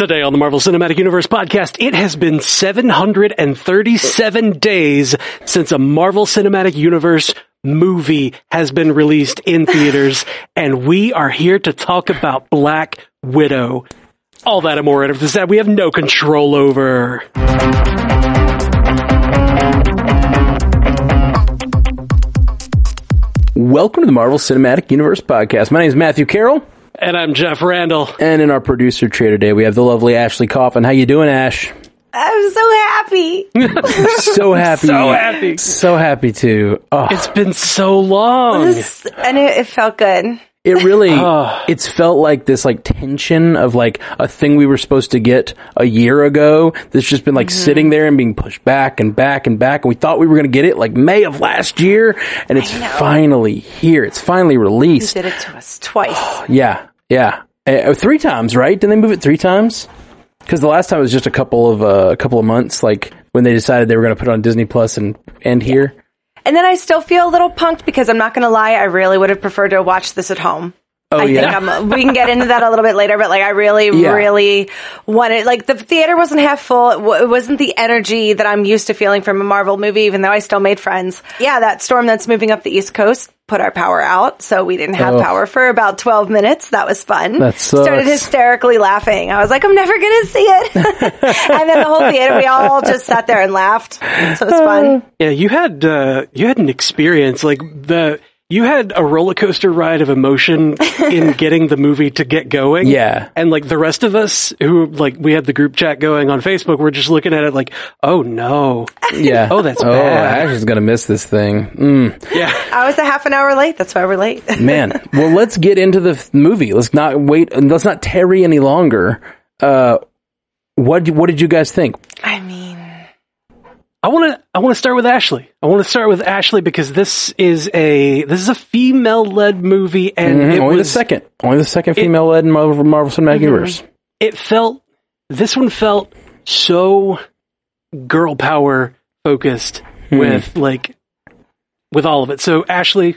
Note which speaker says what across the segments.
Speaker 1: Today on the Marvel Cinematic Universe podcast, it has been 737 days since a Marvel Cinematic Universe movie has been released in theaters, and we are here to talk about Black Widow. All that and more out of this that we have no control over.
Speaker 2: Welcome to the Marvel Cinematic Universe podcast. My name is Matthew Carroll,
Speaker 1: And I'm Jeff Randall.
Speaker 2: and in our producer chair today we have the lovely Ashley Coffin. How you doing, Ash?
Speaker 3: I'm so happy.
Speaker 2: So happy,
Speaker 1: So happy.
Speaker 2: so happy too. Oh,
Speaker 1: It's been so long.
Speaker 3: This- and it, it felt good.
Speaker 2: it really,
Speaker 1: Oh.
Speaker 2: it's felt like this like tension of like a thing we were supposed to get a year ago. That's just been like
Speaker 3: Mm-hmm.
Speaker 2: sitting there and being pushed back and back and back. And we thought we were going to get it like May of last year, and it's finally here. It's finally
Speaker 3: You
Speaker 2: released.
Speaker 3: did it to us twice.
Speaker 2: Yeah, yeah, uh, three times, right? Didn't they move it three times? Because the last time was just a couple of uh, a couple of months, like when they decided they were going to put it on Disney Plus and end here.
Speaker 3: And then I still feel a little punked because I'm not going to lie. I really would have preferred to watch this at home.
Speaker 2: Oh
Speaker 3: I
Speaker 2: yeah,
Speaker 3: think I'm, we can get into that a little bit later, but like I really,
Speaker 2: Yeah.
Speaker 3: really wanted, like the theater wasn't half full. It, w- it wasn't the energy that I'm used to feeling from a Marvel movie, even though I still made friends. Yeah, that storm that's moving up the East Coast put our power out. So we didn't have
Speaker 2: Oh.
Speaker 3: power for about 12 minutes. That was fun.
Speaker 2: That sucks.
Speaker 3: Started hysterically laughing. I was like, I'm never going to see it. and then the whole theater, we all just sat there and laughed. So it was fun.
Speaker 1: Yeah, you had uh, you had an experience like the you had a roller coaster ride of emotion in getting the movie to get going.
Speaker 2: Yeah.
Speaker 1: and like the rest of us who like we had the group chat going on Facebook, we're just looking at it like, oh no,
Speaker 2: yeah.
Speaker 1: Oh, that's
Speaker 2: oh,
Speaker 1: bad.
Speaker 2: Ash is going to miss this thing. Mm,
Speaker 1: yeah.
Speaker 3: I was a half an hour late. That's why we're late.
Speaker 2: man, well, let's get into the f- movie. Let's not wait. Let's not tarry any longer. Uh, what what did you guys think?
Speaker 3: I mean,
Speaker 1: I want to I want to start with Ashley. I want to start with Ashley because this is a this is a female led movie, and
Speaker 2: Mhm,
Speaker 1: it
Speaker 2: only
Speaker 1: was
Speaker 2: the second, only the second female led in Marvel, Marvel Cinematic Universe.
Speaker 1: it felt this one felt so girl power focused
Speaker 2: Hmm.
Speaker 1: with like with all of it. So Ashley,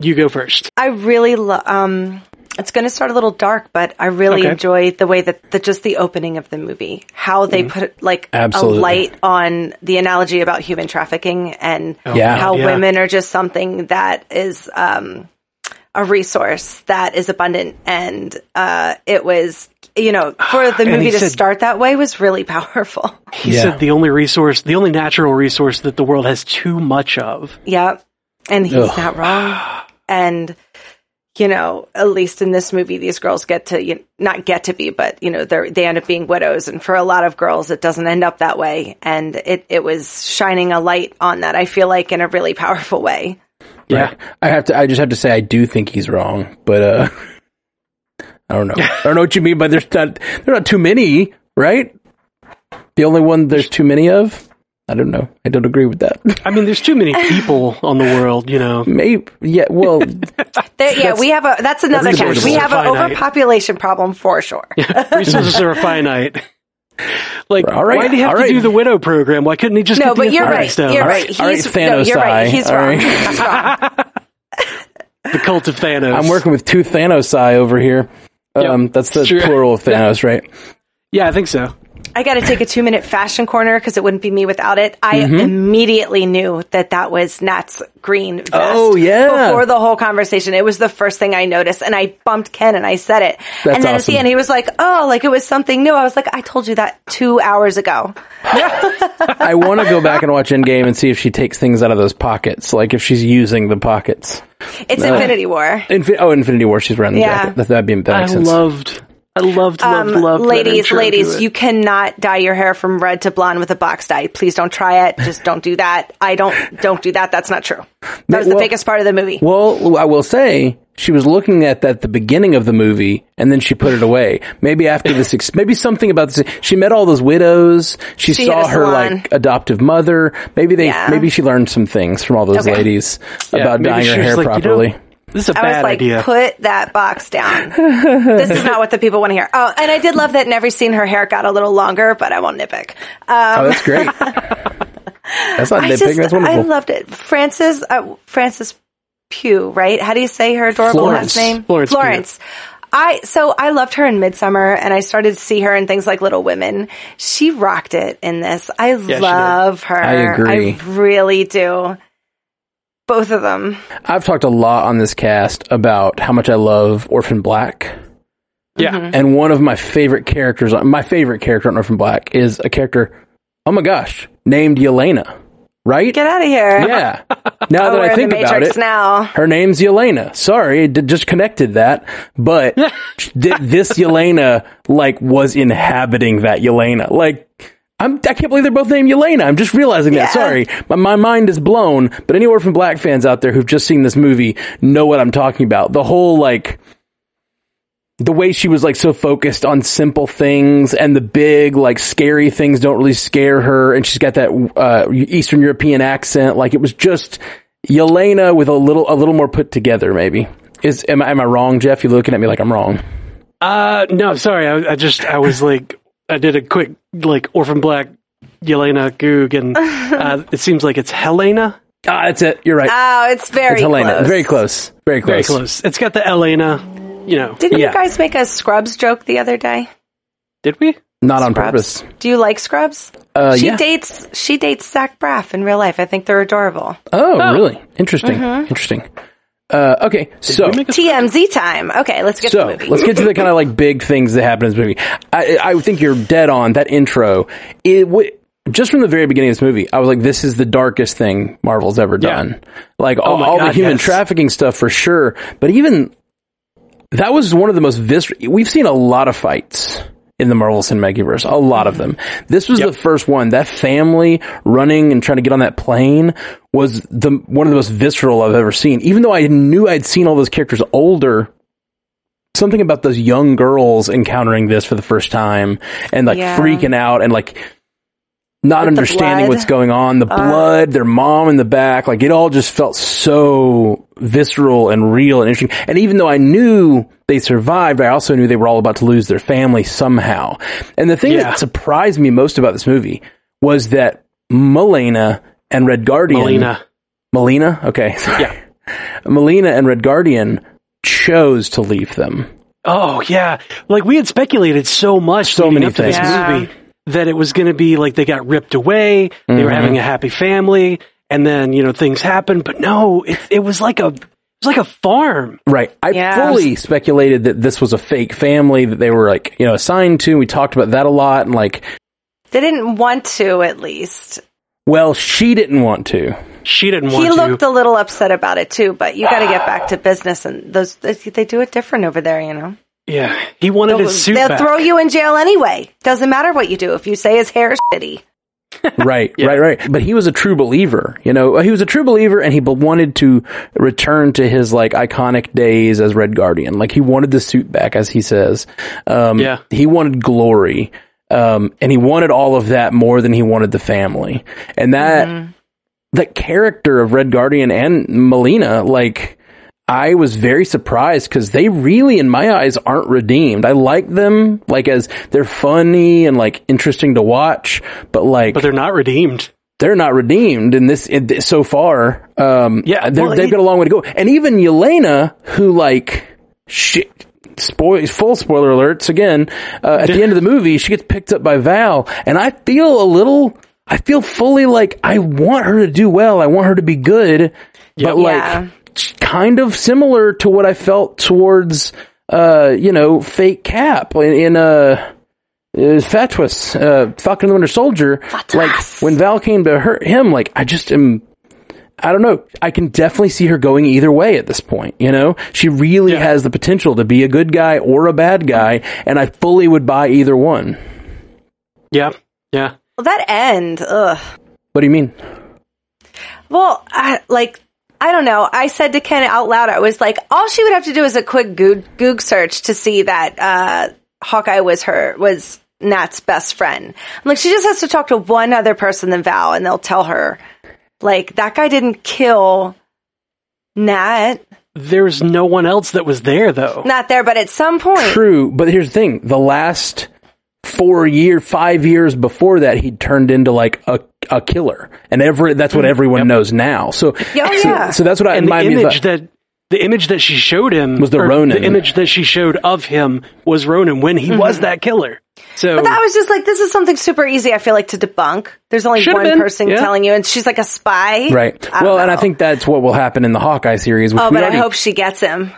Speaker 1: you go first.
Speaker 3: I really love. Um, it's going to start a little dark, but I really
Speaker 1: Okay.
Speaker 3: enjoy the way that the just the opening of the movie, how they put like
Speaker 2: Absolutely.
Speaker 3: a light on the analogy about human trafficking and
Speaker 2: Yeah.
Speaker 3: how
Speaker 1: yeah.
Speaker 3: women are just something that is um, a resource that is abundant, and uh, it was. You know, for the movie to
Speaker 1: said-
Speaker 3: start that way was really powerful.
Speaker 1: He
Speaker 2: Yeah.
Speaker 1: said the only resource, the only natural resource that the world has too much of.
Speaker 3: Yeah. And he's
Speaker 2: Ugh.
Speaker 3: not wrong. And, you know, at least in this movie, these girls get to, you not get to be, but, you know, they they end up being widows. And for a lot of girls, it doesn't end up that way. And it, it was shining a light on that, I feel like, in a really powerful way.
Speaker 1: Yeah.
Speaker 2: Right. I have to. I just have to say, I do think he's wrong, but uh, I don't know. I don't know what you mean by there's not there are not too many, right? The only one there's too many of. I don't know. I don't agree with that.
Speaker 1: I mean, there's too many people on the world, you know.
Speaker 2: Maybe. Yeah. Well.
Speaker 3: There, yeah, we have a, that's another
Speaker 2: That's
Speaker 3: catch. We have an overpopulation problem for sure.
Speaker 1: Resources are finite. Like,
Speaker 2: All right,
Speaker 1: why do you have to
Speaker 2: right.
Speaker 1: do the widow program? Why couldn't he just
Speaker 3: No,
Speaker 1: get the
Speaker 3: but you're right.
Speaker 1: Stone?
Speaker 3: You're
Speaker 2: All
Speaker 3: right.
Speaker 2: right, all right,
Speaker 3: He's, no,
Speaker 2: Thanos
Speaker 3: you're right. He's
Speaker 2: All
Speaker 3: wrong.
Speaker 2: right.
Speaker 3: He's wrong.
Speaker 1: The cult of Thanos.
Speaker 2: I'm working with two Thanos eye over here. Um, that's the
Speaker 1: it's true.
Speaker 2: plural of Thanos, right?
Speaker 1: Yeah, I think so.
Speaker 3: I got to take a two minute fashion corner because it wouldn't be me without it. I
Speaker 2: Mm-hmm.
Speaker 3: immediately knew that that was Nat's green vest.
Speaker 2: Oh, yeah.
Speaker 3: Before the whole conversation, it was the first thing I noticed, and I bumped Ken and I said it.
Speaker 2: That's
Speaker 3: and then at
Speaker 2: awesome.
Speaker 3: the end, he was like, "Oh, like it was something new." I was like, "I told you that two hours ago."
Speaker 2: I want to go back and watch Endgame and see if she takes things out of those pockets, like if she's using the pockets.
Speaker 3: It's Infinity War.
Speaker 2: Infi- oh, Infinity War, she's running.
Speaker 3: Yeah.
Speaker 2: jacket. That, that'd be that
Speaker 1: I
Speaker 2: makes sense.
Speaker 1: loved, I loved, loved,
Speaker 3: Um,
Speaker 1: loved. that
Speaker 3: ladies,
Speaker 1: intro
Speaker 3: ladies, you cannot dye your hair from red to blonde with a box dye. Please don't try it. Just don't do that. I don't, don't do that. That's not true. That was the
Speaker 2: Well-
Speaker 3: biggest part of the movie.
Speaker 2: Well, I will say she was looking at that at the beginning of the movie, and then she put it away. Maybe after this, ex- maybe something about this. She met all those widows. She,
Speaker 3: She
Speaker 2: saw her like adoptive mother. Maybe they,
Speaker 3: Yeah.
Speaker 2: maybe she learned some things from all those
Speaker 3: Okay.
Speaker 2: ladies
Speaker 1: Yeah,
Speaker 2: about dyeing
Speaker 1: she
Speaker 2: her
Speaker 1: was
Speaker 2: hair
Speaker 1: like, you know,
Speaker 2: properly.
Speaker 1: This is a
Speaker 3: I
Speaker 1: bad one.
Speaker 3: I was like,
Speaker 1: idea.
Speaker 3: put that box down. this is not what the people want to hear. Oh, and I did love that in every scene her hair got a little longer, but I won't nitpick. Um,
Speaker 2: oh, that's great. that's not
Speaker 3: I
Speaker 2: nitpicking.
Speaker 3: just,
Speaker 2: That's
Speaker 3: I
Speaker 2: wonderful.
Speaker 3: loved it. Frances, uh, Frances Pugh, right? How do you say her adorable
Speaker 1: Florence.
Speaker 3: last name?
Speaker 1: Florence Pugh.
Speaker 3: Florence. I so I loved her in Midsommar, and I started to see her in things like Little Women. She rocked it in this. I
Speaker 1: did.
Speaker 3: love her.
Speaker 2: I agree.
Speaker 3: I really do. Both of them.
Speaker 2: I've talked a lot on this cast about how much I love Orphan Black.
Speaker 1: Yeah.
Speaker 3: Mm-hmm.
Speaker 2: And one of my favorite characters, my favorite character on Orphan Black is a character, oh my gosh, named Yelena. Right?
Speaker 3: Get out of here.
Speaker 2: Yeah. Now
Speaker 3: Oh,
Speaker 2: that I think
Speaker 3: the
Speaker 2: about
Speaker 3: Matrix
Speaker 2: it,
Speaker 3: now.
Speaker 2: her name's Yelena. Sorry, d- just connected that. But th- this Yelena, like, was inhabiting that Yelena. Like, I'm, I can't believe they're both named Yelena. I'm just realizing
Speaker 3: Yeah.
Speaker 2: that. Sorry. My, my mind is blown. But any Orphan Black fans out there who've just seen this movie know what I'm talking about. The whole, like, the way she was like so focused on simple things and the big like scary things don't really scare her and she's got that uh, eastern european accent like it was just yelena with a little a little more put together maybe is am I, am I wrong jeff you're looking at me like i'm wrong
Speaker 1: Uh, no, sorry. I, I just, I was like, I did a quick, like, Orphan Black, Yelena Goog, and uh, it seems like it's Helena.
Speaker 2: ah that's it you're right
Speaker 3: Oh, it's very
Speaker 2: it's helena
Speaker 3: close.
Speaker 2: very close very close
Speaker 1: Very close. It's got the Elena, you know.
Speaker 3: Didn't
Speaker 2: Yeah.
Speaker 3: you guys make a Scrubs joke the other day?
Speaker 1: Did we?
Speaker 2: not on
Speaker 3: Scrubs.
Speaker 2: purpose
Speaker 3: Do you like Scrubs?
Speaker 2: uh
Speaker 3: she
Speaker 2: yeah
Speaker 3: dates she dates Zach Braff in real life. I think they're adorable.
Speaker 2: oh,
Speaker 1: Oh.
Speaker 2: really interesting
Speaker 3: Mm-hmm.
Speaker 2: interesting uh okay so
Speaker 1: we make a
Speaker 3: TMZ time. Okay, let's get
Speaker 2: so
Speaker 3: to the movie.
Speaker 2: let's get to the kind of like big things that happen in this movie. I, I think you're dead on that intro. It w- just from the very beginning of this movie, I was like, "This is the darkest thing Marvel's ever
Speaker 1: Yeah.
Speaker 2: done." Like all,
Speaker 1: my
Speaker 2: all the human
Speaker 1: yes.
Speaker 2: trafficking stuff for sure, but even that was one of the most vis. We've seen a lot of fights in the Marvel Cinematic Universe, a lot of them. This was
Speaker 1: Yep.
Speaker 2: the first one. That family running and trying to get on that plane was the one of the most visceral I've ever seen. Even though I knew I'd seen all those characters older, something about those young girls encountering this for the first time and like
Speaker 3: Yeah.
Speaker 2: freaking out and like not
Speaker 3: With
Speaker 2: understanding what's going on, the
Speaker 3: Uh.
Speaker 2: blood, their mom in the back, like it all just felt so visceral and real and interesting. And even though I knew they survived, I also knew they were all about to lose their family somehow. And the thing
Speaker 1: Yeah.
Speaker 2: that surprised me most about this movie was that Melena and Red Guardian
Speaker 1: Melina.
Speaker 2: Melina? Okay.
Speaker 1: Yeah.
Speaker 2: Melina and Red Guardian chose to leave them.
Speaker 1: Oh yeah, like we had speculated so much,
Speaker 2: So many
Speaker 1: up to this
Speaker 2: things.
Speaker 3: Yeah.
Speaker 1: movie that it was going to be like they got ripped away, they were
Speaker 2: Mhm.
Speaker 1: having a happy family, and then you know things happened. But no, it it was like a it was like a farm.
Speaker 2: Right. I
Speaker 3: Yeah.
Speaker 2: fully speculated that this was a fake family that they were like, you know, assigned to. We talked about that a lot and like,
Speaker 3: they didn't want to at least.
Speaker 2: well, she didn't want to.
Speaker 1: She didn't want
Speaker 3: He
Speaker 1: to.
Speaker 3: looked a little upset about it too, but you got to get back to business and those they, they do it different over there, you know.
Speaker 1: Yeah, he wanted
Speaker 3: They'll,
Speaker 1: his suit
Speaker 3: they'll
Speaker 1: back.
Speaker 3: throw you in jail anyway. Doesn't matter what you do if you say his hair's shitty.
Speaker 2: Right,
Speaker 1: Yeah.
Speaker 2: right, right. But he was a true believer, you know, he was a true believer and he be- wanted to return to his like iconic days as Red Guardian. Like he wanted the suit back, as he says. Um,
Speaker 1: Yeah.
Speaker 2: he wanted glory. Um, and he wanted all of that more than he wanted the family. And that, that character of Red Guardian and Melina, like, I was very surprised because they really, in my eyes, aren't redeemed. I like them, like, as they're funny and like interesting to watch, but like,
Speaker 1: but they're not redeemed.
Speaker 2: they're not redeemed in this in, so far. Um,
Speaker 1: Yeah,
Speaker 2: they're-
Speaker 1: well,
Speaker 2: they've
Speaker 1: it-
Speaker 2: got a long way to go. And even Yelena, who like, shit, spoil, full spoiler alerts again, uh, at the end of the movie, she gets picked up by Val, and I feel a little, I feel fully like I want her to do well. I want her to be good, but like,
Speaker 3: Yeah.
Speaker 2: Kind of similar to what I felt towards, uh, you know, fake Cap in, in uh, uh, Fatuous, uh, Falcon and the Winter Soldier, like when Val came to hurt him, like I just am, I don't know. I can definitely see her going either way at this point. You know, she really
Speaker 1: Yeah.
Speaker 2: has the potential to be a good guy or a bad guy, and I fully would buy either one.
Speaker 1: Yeah, yeah.
Speaker 3: Well, that end, ugh.
Speaker 2: What do you mean?
Speaker 3: Well, I, like, I don't know. I said to Ken out loud, I was like, all she would have to do is a quick Goog, Goog search to see that uh, Hawkeye was her was Nat's best friend. I'm like, she just has to talk to one other person than Val, and they'll tell her, like, that guy didn't kill Nat.
Speaker 1: There's no one else that was there though.
Speaker 3: Not there, but at some point,
Speaker 2: True, but here's the thing: the last four year, five years before that, he'd turned into like a a killer, and every that's what everyone knows now. So,
Speaker 3: Mm. Yeah,
Speaker 2: so,
Speaker 3: yeah.
Speaker 2: so that's what I
Speaker 1: and the
Speaker 2: my
Speaker 1: image that the image that she showed him
Speaker 2: Was the
Speaker 1: or
Speaker 2: Ronin.
Speaker 1: The image that she showed of him was Ronin when he was that killer. So
Speaker 3: Mm-hmm. But that was just like this is something super easy. I feel like to debunk. There's only one
Speaker 1: been,
Speaker 3: person
Speaker 1: yeah.
Speaker 3: telling you, and she's like a spy,
Speaker 2: Right.
Speaker 3: I don't
Speaker 2: Well, and I think that's what will happen in the Hawkeye series. Which
Speaker 3: Oh, but
Speaker 2: already-
Speaker 3: I hope she gets him.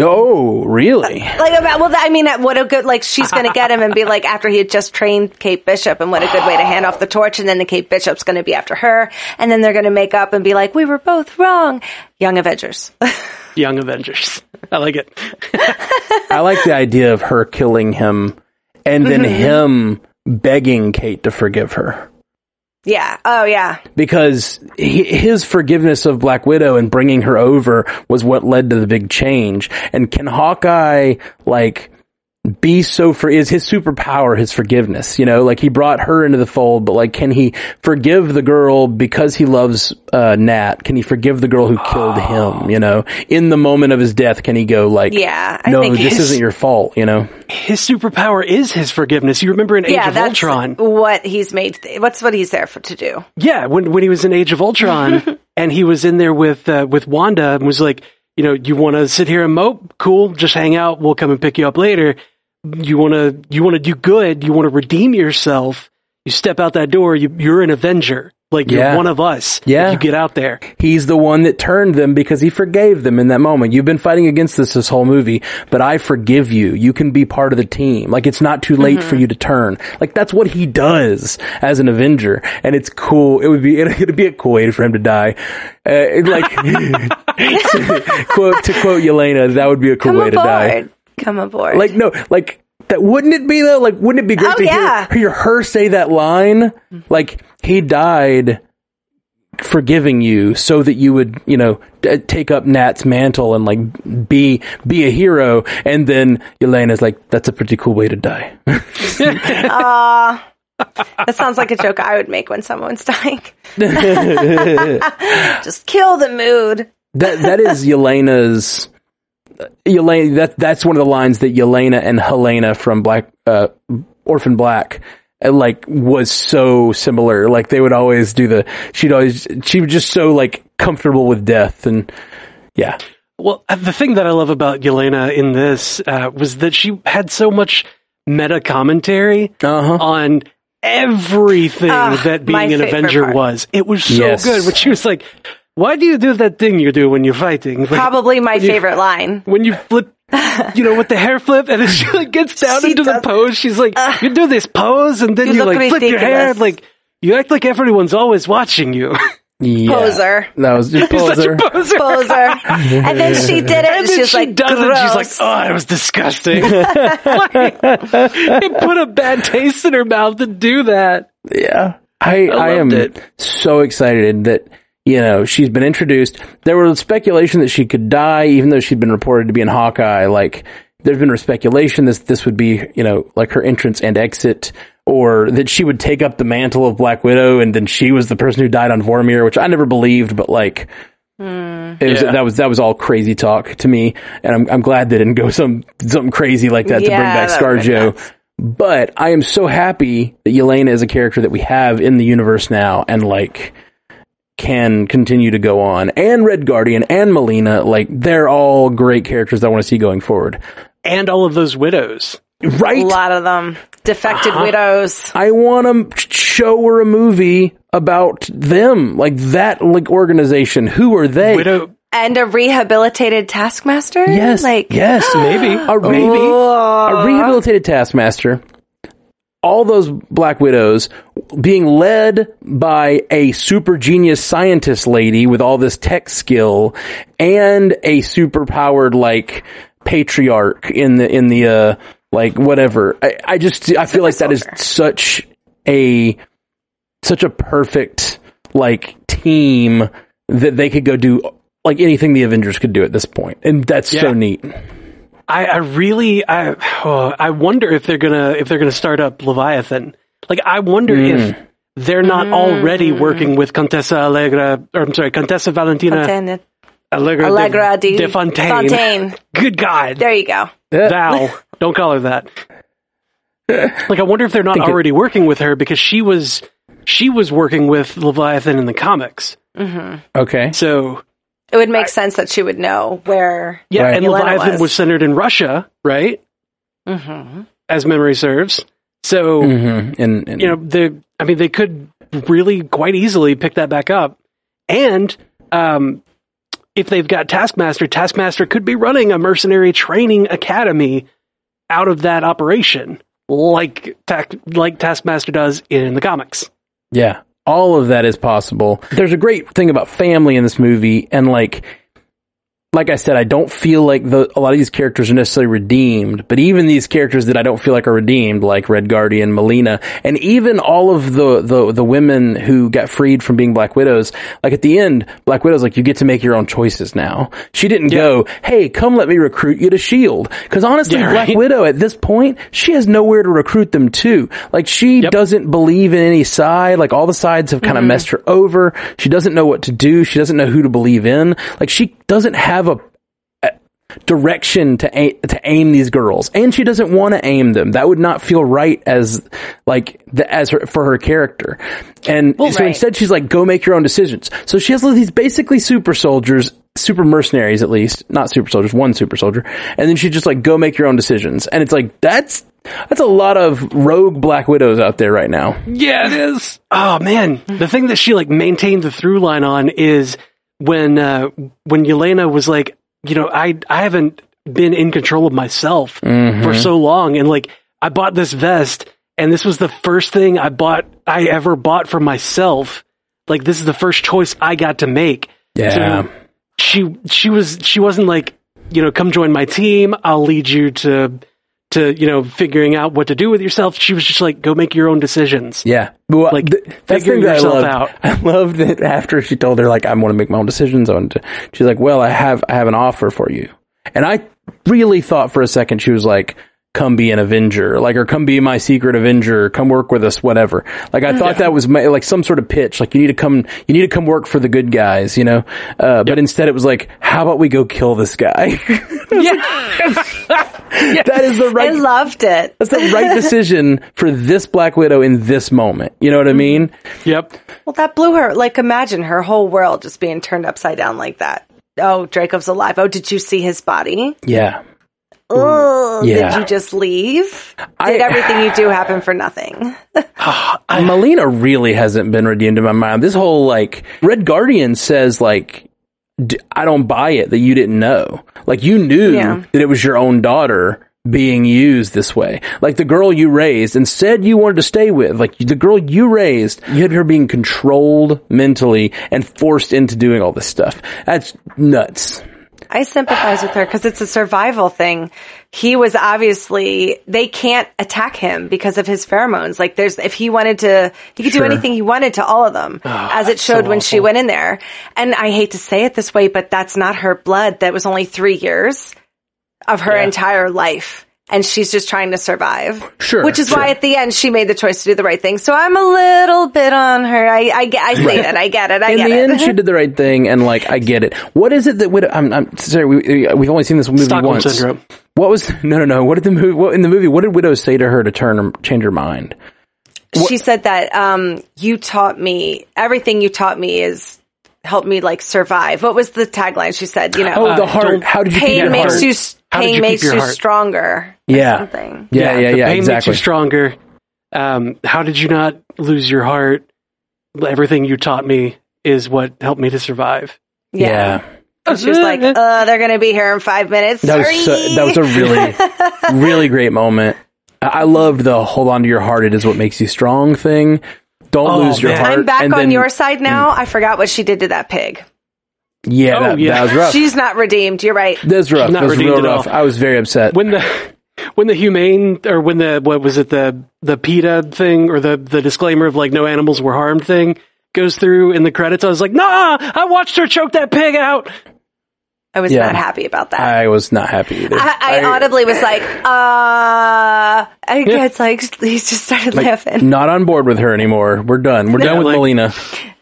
Speaker 2: Oh, really?
Speaker 3: Like about well, I mean, what a good like she's going to get him and be like after he had just trained Kate Bishop, and what a good way to hand off the torch, and then the Kate Bishop's going to be after her, and then they're going to make up and be like, we were both wrong. Young Avengers.
Speaker 1: Young Avengers. I like it.
Speaker 2: I like the idea of her killing him and then
Speaker 3: Mm-hmm.
Speaker 2: him begging Kate to forgive her.
Speaker 3: Yeah. Oh yeah.
Speaker 2: Because his forgiveness of Black Widow and bringing her over was what led to the big change. And can Hawkeye, like, be so for is his superpower his forgiveness you know like he brought her into the fold but like can he forgive the girl because he loves uh nat can he forgive the girl who killed him you know in the moment of his death can he go like
Speaker 3: Yeah, I
Speaker 2: no
Speaker 3: think
Speaker 2: this
Speaker 1: his-
Speaker 2: isn't your fault you know
Speaker 1: His superpower is his forgiveness. You remember in Age
Speaker 3: Yeah,
Speaker 1: of
Speaker 3: that's
Speaker 1: Ultron?
Speaker 3: what he's made. What's what he's there for to do?
Speaker 1: Yeah, when when he was in Age of Ultron and he was in there with uh, with Wanda and was like, you know, you want to sit here and mope? Cool, just hang out. We'll come and pick you up later. You want to you want to do good. You want to redeem yourself. You step out that door. You, you're an Avenger. Like you're one of us. if
Speaker 2: Yeah.
Speaker 1: you get out there.
Speaker 2: He's the one that turned them because he forgave them in that moment. You've been fighting against this this whole movie, but I forgive you. You can be part of the team. Like it's not too late for you to turn. Like that's what he does as an Avenger, and it's cool. It would be it, would be a cool way for him to die. Uh, like to quote to quote Yelena, that would be a cool
Speaker 3: Come
Speaker 2: way to die.
Speaker 3: Come aboard.
Speaker 2: Like no, like that wouldn't it be though? Like wouldn't it be great
Speaker 3: Oh,
Speaker 2: to
Speaker 3: yeah.
Speaker 2: hear, hear her say that line? Mm-hmm. Like he died forgiving you so that you would, you know, d- take up Nat's mantle and like be be a hero. And then Elena's like, "That's a pretty cool way to die."
Speaker 3: that sounds like a joke I would make when someone's dying. Just kill the mood.
Speaker 2: that that is Yelena's. Yelena, that that's one of the lines that Yelena and Helena from Black uh, Orphan Black uh, like was so similar. Like they would always do the. She'd always she was just so like comfortable with death and yeah.
Speaker 1: Well, uh, the thing that I love about Yelena in this uh, was that she had so much meta commentary
Speaker 2: Uh-huh.
Speaker 1: on everything
Speaker 3: Ah,
Speaker 1: that being an Avenger
Speaker 3: part.
Speaker 1: was. It was so
Speaker 2: Yes.
Speaker 1: good. But she was like, "Why do you do that thing you do when you're fighting? Like,
Speaker 3: Probably my favorite line.
Speaker 1: when you flip." You know, with the hair flip, and then she like gets down
Speaker 3: She
Speaker 1: into the
Speaker 3: does-
Speaker 1: pose. She's like, uh. "You do this pose, and then
Speaker 3: You
Speaker 1: you, like flip your hair,
Speaker 3: ridiculous.
Speaker 1: like you act like everyone's always watching you."
Speaker 2: yeah.
Speaker 3: Poser.
Speaker 2: That was just
Speaker 1: You're
Speaker 2: poser.
Speaker 1: poser.
Speaker 3: Poser. and then she did it, and,
Speaker 1: And then
Speaker 3: she's
Speaker 1: she
Speaker 3: like,
Speaker 1: does it. She's like, "Oh, it was disgusting." Like, it put a bad taste in her mouth to do that.
Speaker 2: Yeah. I, I, am
Speaker 1: it.
Speaker 2: so excited that, you know, she's been introduced. There was speculation that she could die, even though she'd been reported to be in Hawkeye. Like, there's been speculation that this would be, you know, like her entrance and exit, or that she would take up the mantle of Black Widow and then she was the person who died on Vormir, which I never believed, but like, hmm. it was,
Speaker 1: Yeah.
Speaker 2: that was, that was all crazy talk to me. And I'm, I'm glad they didn't go some, something crazy like that to bring back
Speaker 3: that would've
Speaker 2: ScarJo. But I am so happy that Yelena is a character that we have in the universe now and like can continue to go on. And Red Guardian and Melina, like they're all great characters that I want to see going forward.
Speaker 1: And all of those widows.
Speaker 2: Right?
Speaker 3: A lot of them. Defected
Speaker 1: Uh-huh.
Speaker 3: widows.
Speaker 2: I want to show her a movie about them, like that like organization. Who are they?
Speaker 1: Widow.
Speaker 3: And a rehabilitated taskmaster?
Speaker 2: Yes.
Speaker 3: Like,
Speaker 2: yes,
Speaker 1: Maybe.
Speaker 2: A re-
Speaker 1: Maybe.
Speaker 2: a rehabilitated taskmaster all those black widows being led by a super genius scientist lady with all this tech skill and a super powered like patriarch in the in the uh like whatever. I, I just i feel like that is such a such a perfect like team that they could go do like anything the avengers could do at this point. And that's so neat
Speaker 1: I, I really, I, oh, I wonder if they're gonna if they're gonna start up Leviathan. Like, I wonder mm. if they're not already mm. working with Contessa Allegra, or I'm sorry, Contessa Valentina
Speaker 3: Fontaine.
Speaker 1: Allegra,
Speaker 3: Allegra
Speaker 1: de, de Fontaine.
Speaker 3: Fontaine.
Speaker 1: Good God,
Speaker 3: There you go.
Speaker 1: Val, don't call her that. Like, I wonder if they're not
Speaker 2: Think it-
Speaker 1: already working with her because she was she was working with Leviathan in the comics. Mm-hmm.
Speaker 2: okay
Speaker 1: So
Speaker 3: It would make sense that she would know where.
Speaker 1: Yeah,
Speaker 2: Right.
Speaker 1: and
Speaker 3: Yelena
Speaker 1: Leviathan
Speaker 3: was.
Speaker 1: was. centered in Russia, right?
Speaker 3: hmm
Speaker 1: As memory serves. So
Speaker 2: Mm-hmm. And, and
Speaker 1: you know, the I mean, they could really quite easily pick that back up, and um, if they've got Taskmaster, Taskmaster could be running a mercenary training academy out of that operation, like tac like Taskmaster does in the comics.
Speaker 2: Yeah, all of that is possible. There's a great thing about family in this movie, and like, like I said, I don't feel like the, a lot of these characters are necessarily redeemed, but even these characters that I don't feel like are redeemed, like Red Guardian, Melina, and even all of the, the, the women who got freed from being Black Widows, like at the end, Black Widow's like, you get to make your own choices now. She didn't go, hey, come let me recruit you to S.H.I.E.L.D. Cause honestly,
Speaker 1: Yeah,
Speaker 2: Black. Widow at this point, she has nowhere to recruit them to. Like she
Speaker 1: Yep.
Speaker 2: doesn't believe in any side. Like all the sides have kind of mm-hmm. messed her over. She doesn't know what to do. She doesn't know who to believe in. Like she doesn't have a, a direction to aim, to aim these girls, and she doesn't want to aim them. That would not feel right as like the, as her for her character. And so
Speaker 3: right.
Speaker 2: instead, she's like, "Go make your own decisions." So she has these basically super soldiers. Super mercenaries, at least, not super soldiers, one super soldier. And then she just like, go make your own decisions. And it's like, that's, that's a lot of rogue Black Widows out there right now.
Speaker 1: Yeah, it is. Oh man, the thing that she like maintained the through line on is when uh when Yelena was like, you know, I I haven't been in control of myself for so long, and like I bought this vest, and this was the first thing I bought I ever bought for myself. Like this is the first choice I got to make.
Speaker 2: Yeah.
Speaker 1: So she she was she wasn't like you know come join my team. I'll lead you to to you know figuring out what to do with yourself. She was just like go make your own decisions.
Speaker 2: Yeah. Well,
Speaker 1: Like,
Speaker 2: th- that's the
Speaker 1: figure
Speaker 2: that I
Speaker 1: yourself
Speaker 2: loved.
Speaker 1: out.
Speaker 2: I loved that after she told her like I want to make my own decisions. I to. She's like, well, I have I have an offer for you, and I really thought for a second she was like. Come be an Avenger, like, or come be my secret Avenger. Come work with us, whatever. Like, I thought that was my, like some sort of pitch. Like, you need to come, you need to come work for the good guys, you know. Uh, but instead, it was like, how about we go kill this guy? Yeah, that is the right.
Speaker 3: I loved it.
Speaker 2: that's the right decision for this Black Widow in this moment. You know what I mean?
Speaker 1: Yep.
Speaker 3: Well, that blew her. Like, imagine her whole world just being turned upside down like that. Oh, Dreykov's alive. Oh, did you see his body?
Speaker 2: Yeah.
Speaker 3: Oh,
Speaker 2: Yeah.
Speaker 3: did you just leave?
Speaker 2: I-
Speaker 3: Did everything you do happen for nothing?
Speaker 2: Ah, Melina really hasn't been redeemed in my mind. This whole like Red Guardian says like d- I don't buy it that you didn't know. Like you knew
Speaker 3: Yeah.
Speaker 2: that it was your own daughter being used this way. Like the girl you raised and said you wanted to stay with, like the girl you raised, you had her being controlled mentally and forced into doing all this stuff. That's nuts.
Speaker 3: I sympathize with her because it's a survival thing. He was obviously, they can't attack him because of his pheromones. Like there's, if he wanted to, he could
Speaker 2: Sure.
Speaker 3: do anything he wanted to all of them, ah, as it showed
Speaker 1: so
Speaker 3: when she went in there. And I hate to say it this way, but that's not her blood. That was only three years of her
Speaker 1: Yeah.
Speaker 3: entire life. And she's just trying to survive.
Speaker 2: Sure,
Speaker 3: Which is
Speaker 2: sure.
Speaker 3: why at the end she made the choice to do the right thing. So I'm a little bit on her. I, I, get- I see it. I get it. I
Speaker 2: in
Speaker 3: get
Speaker 2: the
Speaker 3: it.
Speaker 2: end, she did the right thing, and like I get it. What is it that Widow? I'm, I'm sorry, we, we've only seen this movie
Speaker 1: Stockholm
Speaker 2: once.
Speaker 1: syndrome.
Speaker 2: What was no, no, no? What did the movie? What in the movie? What did Widow say to her to turn her, change her mind?
Speaker 3: she said that um, you taught me everything you taught me is helped me like survive. What was the tagline? She said, you know,
Speaker 2: Oh, the
Speaker 1: Uh,
Speaker 2: heart. How did you keep
Speaker 3: pain makes
Speaker 2: heart?
Speaker 3: you s-
Speaker 1: How
Speaker 3: pain
Speaker 1: you
Speaker 3: makes
Speaker 1: your
Speaker 3: you
Speaker 1: heart?
Speaker 3: stronger.
Speaker 2: Yeah.
Speaker 3: something.
Speaker 2: Yeah, yeah,
Speaker 1: the
Speaker 2: yeah.
Speaker 1: pain makes
Speaker 2: Exactly.
Speaker 1: you stronger. Um, how did you not lose your heart? Everything you taught me is what helped me to survive.
Speaker 3: Yeah.
Speaker 2: Yeah.
Speaker 3: And She was like, uh, they're going to be here in five minutes.
Speaker 2: That was
Speaker 3: Sorry.
Speaker 2: so, that was a really, really great moment. I I loved the "hold on to your heart; it is what makes you strong" thing. Don't
Speaker 1: Oh,
Speaker 2: lose your
Speaker 1: man.
Speaker 2: heart.
Speaker 3: I'm back
Speaker 2: and
Speaker 3: on
Speaker 2: then-
Speaker 3: your side now. I forgot what she did to that pig.
Speaker 2: Yeah,
Speaker 1: Oh,
Speaker 2: that,
Speaker 1: yeah.
Speaker 2: that was rough.
Speaker 3: She's not redeemed. You're right.
Speaker 2: that was rough.
Speaker 1: She's not
Speaker 2: That was real rough.
Speaker 1: all.
Speaker 2: I was very upset.
Speaker 1: When the when the humane or when the what was it the the PETA thing or the the disclaimer of like no animals were harmed thing goes through in the credits, I was like, nah, I watched her choke that pig out.
Speaker 3: I was
Speaker 2: Yeah.
Speaker 3: not happy about that.
Speaker 2: I was not happy either.
Speaker 3: I, I, audibly was like, uh, I it's like, he just started laughing.
Speaker 2: not on board with her anymore. We're done. We're done with
Speaker 1: like-
Speaker 2: Melina.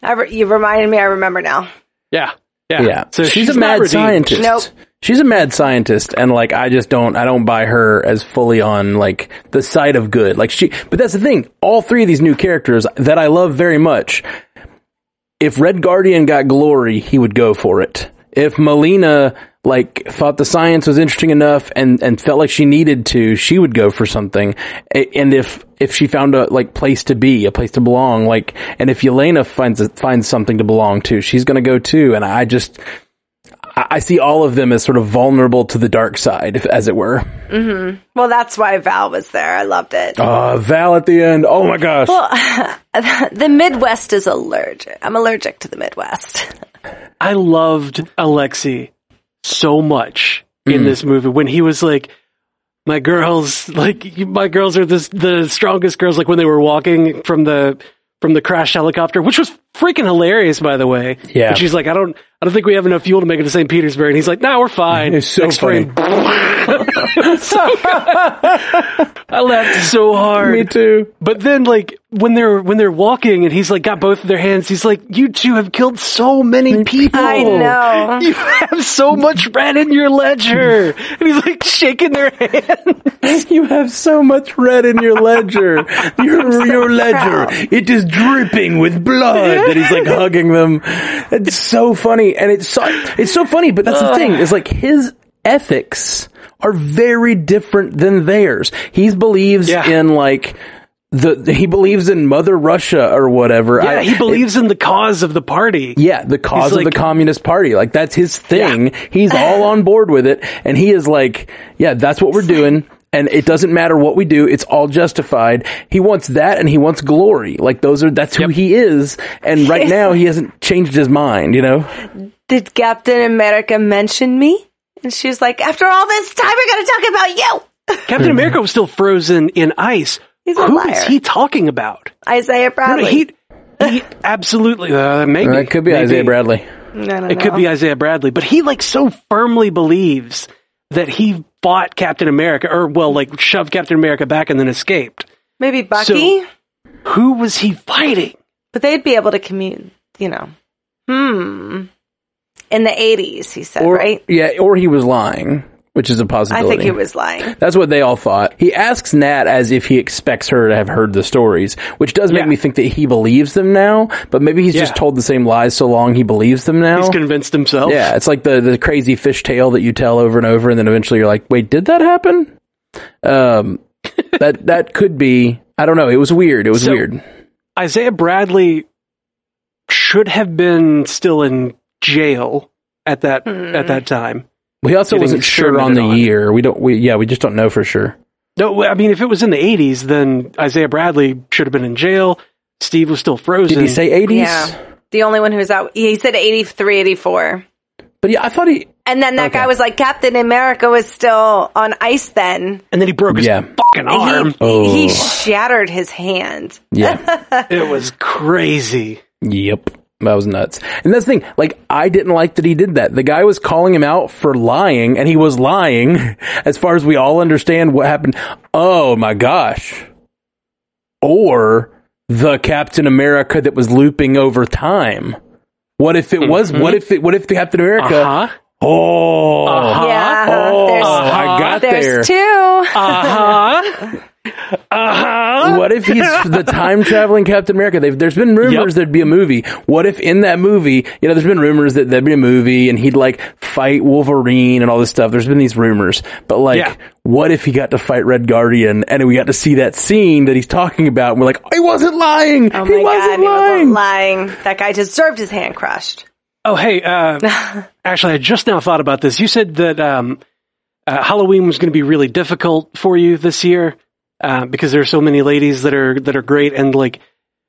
Speaker 3: I re- you reminded me, I remember now.
Speaker 1: Yeah, yeah,
Speaker 2: Yeah.
Speaker 1: So
Speaker 2: she's, a mad
Speaker 1: redeemed.
Speaker 2: scientist.
Speaker 3: Nope.
Speaker 2: She's a mad scientist and like I just don't I don't buy her as fully on like the side of good. Like she but that's the thing. All three of these new characters that I love very much. If Red Guardian got glory, he would go for it. if Melina like thought the science was interesting enough and and felt like she needed to, she would go for something. And if if she found a like place to be, a place to belong, like, and if Yelena finds a, finds something to belong to, she's gonna go too. And I just. I I see all of them as sort of vulnerable to the dark side, as it were.
Speaker 3: Well, that's why Val was there. I loved it.
Speaker 2: Uh, Val at the end. Oh my gosh.
Speaker 3: Well, the Midwest is allergic. I'm allergic to the Midwest.
Speaker 1: I loved Alexei so much in hmm. this movie when he was like, my girls, like my girls are the the strongest girls. Like when they were walking from the from the crashed helicopter, which was freaking hilarious, by the way.
Speaker 2: Yeah.
Speaker 1: And she's like, I don't, I don't think we have enough fuel to make it to St. Petersburg. And he's like, No, we're fine.
Speaker 2: It's so
Speaker 1: Next
Speaker 2: funny.
Speaker 1: frame. I laughed so hard.
Speaker 2: Me too.
Speaker 1: But then, like when they're when they're walking, and he's like got both of their hands. He's like, "You two have killed so many people.
Speaker 3: I know.
Speaker 1: You have so much red in your ledger." And he's like shaking their hand.
Speaker 2: You have so much red in your ledger. Your your ledger. It is dripping with blood. And he's like hugging them. It's so funny. And it's so it's so funny, but that's the thing, is like his ethics are very different than theirs. He believes
Speaker 1: Yeah.
Speaker 2: in like the he believes in Mother Russia or whatever.
Speaker 1: Yeah,
Speaker 2: I-
Speaker 1: he believes in the cause of the party.
Speaker 2: Yeah, the cause
Speaker 1: He's
Speaker 2: of
Speaker 1: like-
Speaker 2: the Communist Party. Like that's his thing. He's all on board with it. And he is like, yeah, that's what we're doing. And it doesn't matter what we do. It's all justified. He wants that and he wants glory. Like those are, that's who he is. And right now he hasn't changed his mind, you know?
Speaker 3: Did Captain America mention me? And she's like, after all this time, we're going to talk about you.
Speaker 1: Captain America was still frozen in ice.
Speaker 3: He's a
Speaker 1: Who
Speaker 3: liar.
Speaker 1: is he talking about?
Speaker 3: Isaiah Bradley.
Speaker 1: no, he, he absolutely uh, maybe
Speaker 2: It could be
Speaker 1: maybe.
Speaker 2: Isaiah Bradley.
Speaker 3: I don't
Speaker 1: It could be Isaiah Bradley, but he like so firmly believes that he fought Captain America, or well, like shoved Captain America back and then escaped.
Speaker 3: Maybe Bucky,
Speaker 1: Who was he fighting?
Speaker 3: but they'd be able to commute, you know. Hmm. In the 80s, he said,
Speaker 2: Or,
Speaker 3: right?
Speaker 2: yeah, or he was lying, which is a possibility.
Speaker 3: I think he was lying.
Speaker 2: That's what they all thought. He asks Nat as if he expects her to have heard the stories, which does make
Speaker 1: Yeah.
Speaker 2: me think that he believes them now, but maybe he's just told the same lies so long he believes them now.
Speaker 1: He's convinced himself.
Speaker 2: Yeah, it's like the the crazy fish tale that you tell over and over, and then eventually you're like, "Wait, did that happen?" Um, that that could be. I don't know. It was weird. It was
Speaker 1: So-
Speaker 2: weird.
Speaker 1: Isaiah Bradley should have been still in jail at that
Speaker 3: Hmm.
Speaker 1: at that time.
Speaker 2: We also wasn't sure on the
Speaker 1: on.
Speaker 2: year. We don't. We yeah, we just don't know for sure.
Speaker 1: No, I mean if it was in the eighties, then Isaiah Bradley should have been in jail. Steve was still frozen.
Speaker 2: Did he say eighties?
Speaker 3: Yeah. The only one who was out, he said 83, 84.
Speaker 2: But yeah, I thought he.
Speaker 3: And then that
Speaker 2: Okay.
Speaker 3: guy was like, Captain America was still on ice then.
Speaker 1: And then he broke his
Speaker 2: Yeah.
Speaker 1: fucking arm.
Speaker 3: He,
Speaker 2: Oh.
Speaker 3: he shattered his hand.
Speaker 2: Yeah.
Speaker 1: it was crazy.
Speaker 2: Yep. That was nuts. And that's the thing, like, I didn't like that he did that. The guy was calling him out for lying, and he was lying, as far as we all understand what happened. Oh my gosh. Or the Captain America that was looping over time. What if it was, what if it, what if the Captain America,
Speaker 1: Uh huh.
Speaker 2: oh,
Speaker 1: Uh-huh.
Speaker 3: Yeah.
Speaker 2: oh,
Speaker 3: there's,
Speaker 2: I got there.
Speaker 3: there's two.
Speaker 1: Uh huh. Uh huh.
Speaker 2: What if he's the time traveling Captain America? They've, there's been rumors
Speaker 1: Yep.
Speaker 2: there'd be a movie. What if in that movie, you know, there's been rumors that there'd be a movie and he'd like fight Wolverine and all this stuff. There's been these rumors, but like,
Speaker 1: Yeah.
Speaker 2: what if he got to fight Red Guardian and we got to see that scene that he's talking about and we're like, he wasn't lying.
Speaker 3: Oh
Speaker 2: he
Speaker 3: my
Speaker 2: wasn't
Speaker 3: god, he
Speaker 2: lying.
Speaker 3: wasn't lying. That guy deserved his hand crushed.
Speaker 1: Oh, hey, uh, actually, I just now thought about this. You said that um, uh, Halloween was going to be really difficult for you this year uh, because there are so many ladies that are that are great, and like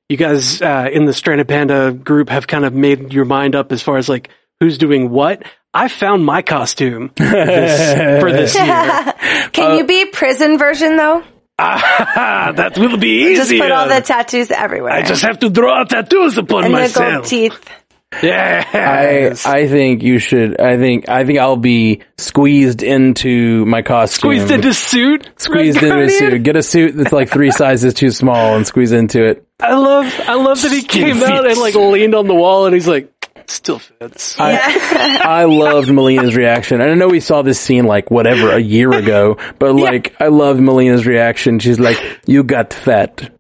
Speaker 1: you guys uh, in the Stranded Panda group have kind of made your mind up as far as like who's doing what. I found my costume this, for this year.
Speaker 3: Can
Speaker 2: Uh,
Speaker 3: you be prison version though?
Speaker 1: Ah, that will be easy.
Speaker 3: Just
Speaker 1: easier.
Speaker 3: put all the tattoos everywhere.
Speaker 1: I just have to draw tattoos upon
Speaker 3: and the gold teeth.
Speaker 2: I, I think you should, I think, I think I'll be squeezed into my costume.
Speaker 1: Squeezed into suit.
Speaker 2: Squeezed
Speaker 1: Red
Speaker 2: into a suit. Get a suit that's like three sizes too small and squeeze into it.
Speaker 1: I love, I love that he came out and like leaned on the wall and he's like, still fits.
Speaker 2: I, I loved Melina's reaction. And I know we saw this scene like whatever a year ago, but like I loved Melina's reaction. She's like, "You got fat,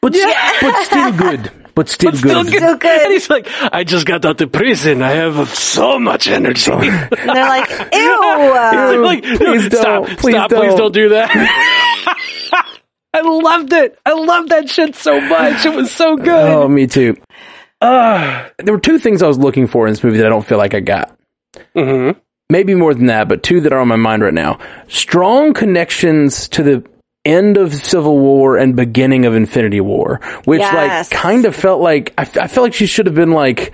Speaker 2: but but still good, but still
Speaker 1: But still
Speaker 2: good.
Speaker 1: good.
Speaker 3: Still good.
Speaker 1: And he's like, I just got out of prison. I have so much energy.
Speaker 3: And they're like, ew.
Speaker 1: I'm like, no,
Speaker 2: Please
Speaker 1: stop,
Speaker 2: don't. Please
Speaker 1: stop, please
Speaker 2: don't.
Speaker 1: don't do that. I loved it. I loved that shit so much. It was so good.
Speaker 2: Oh, me too. Uh, there were two things I was looking for in this movie that I don't feel like I got.
Speaker 1: Mhm.
Speaker 2: Maybe more than that, but two that are on my mind right now. Strong connections to the end of Civil War and beginning of Infinity War, which
Speaker 3: Yes.
Speaker 2: like kind of felt like I felt like she should have been like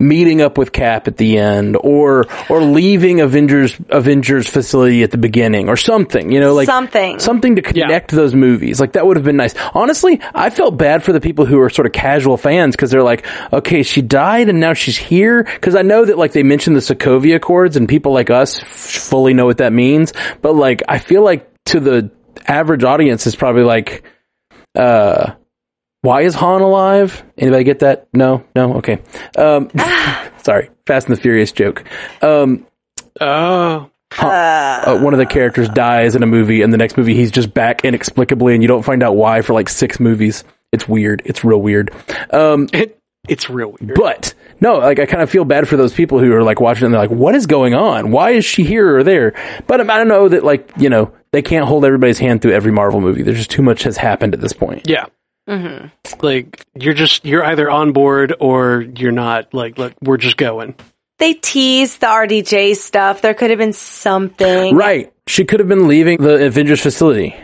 Speaker 2: meeting up with Cap at the end, or or leaving Avengers Avengers facility at the beginning, or something. You know, like
Speaker 3: Something.
Speaker 2: something to connect those movies. Like that would have been nice. Honestly, I felt bad for the people who are sort of casual fans because they're like, okay, she died and now she's here. Because I know that like they mentioned the Sokovia Accords and people like us f- fully know what that means. But like, I feel like to the average audience, is probably like, uh, why is Han alive? Anybody get that? No, no, okay. Um, sorry, Fast and the Furious joke. Um,
Speaker 1: Oh.
Speaker 2: uh, one of the characters dies in a movie, and the next movie he's just back inexplicably, and you don't find out why for like six movies. It's weird. It's real weird. Um,
Speaker 1: It, it's real weird.
Speaker 2: but no, like I kind of feel bad for those people who are like watching and they're like, "What is going on? Why is she here or there?" But I don't know that like you know they can't hold everybody's hand through every Marvel movie. There's just too much has happened at this point.
Speaker 1: yeah.
Speaker 3: Mm-hmm.
Speaker 1: Like, you're just, you're either on board or you're not. Like, look, we're just going.
Speaker 3: They teased the RDJ stuff. There could have been something.
Speaker 2: Right? She could have been leaving the Avengers facility.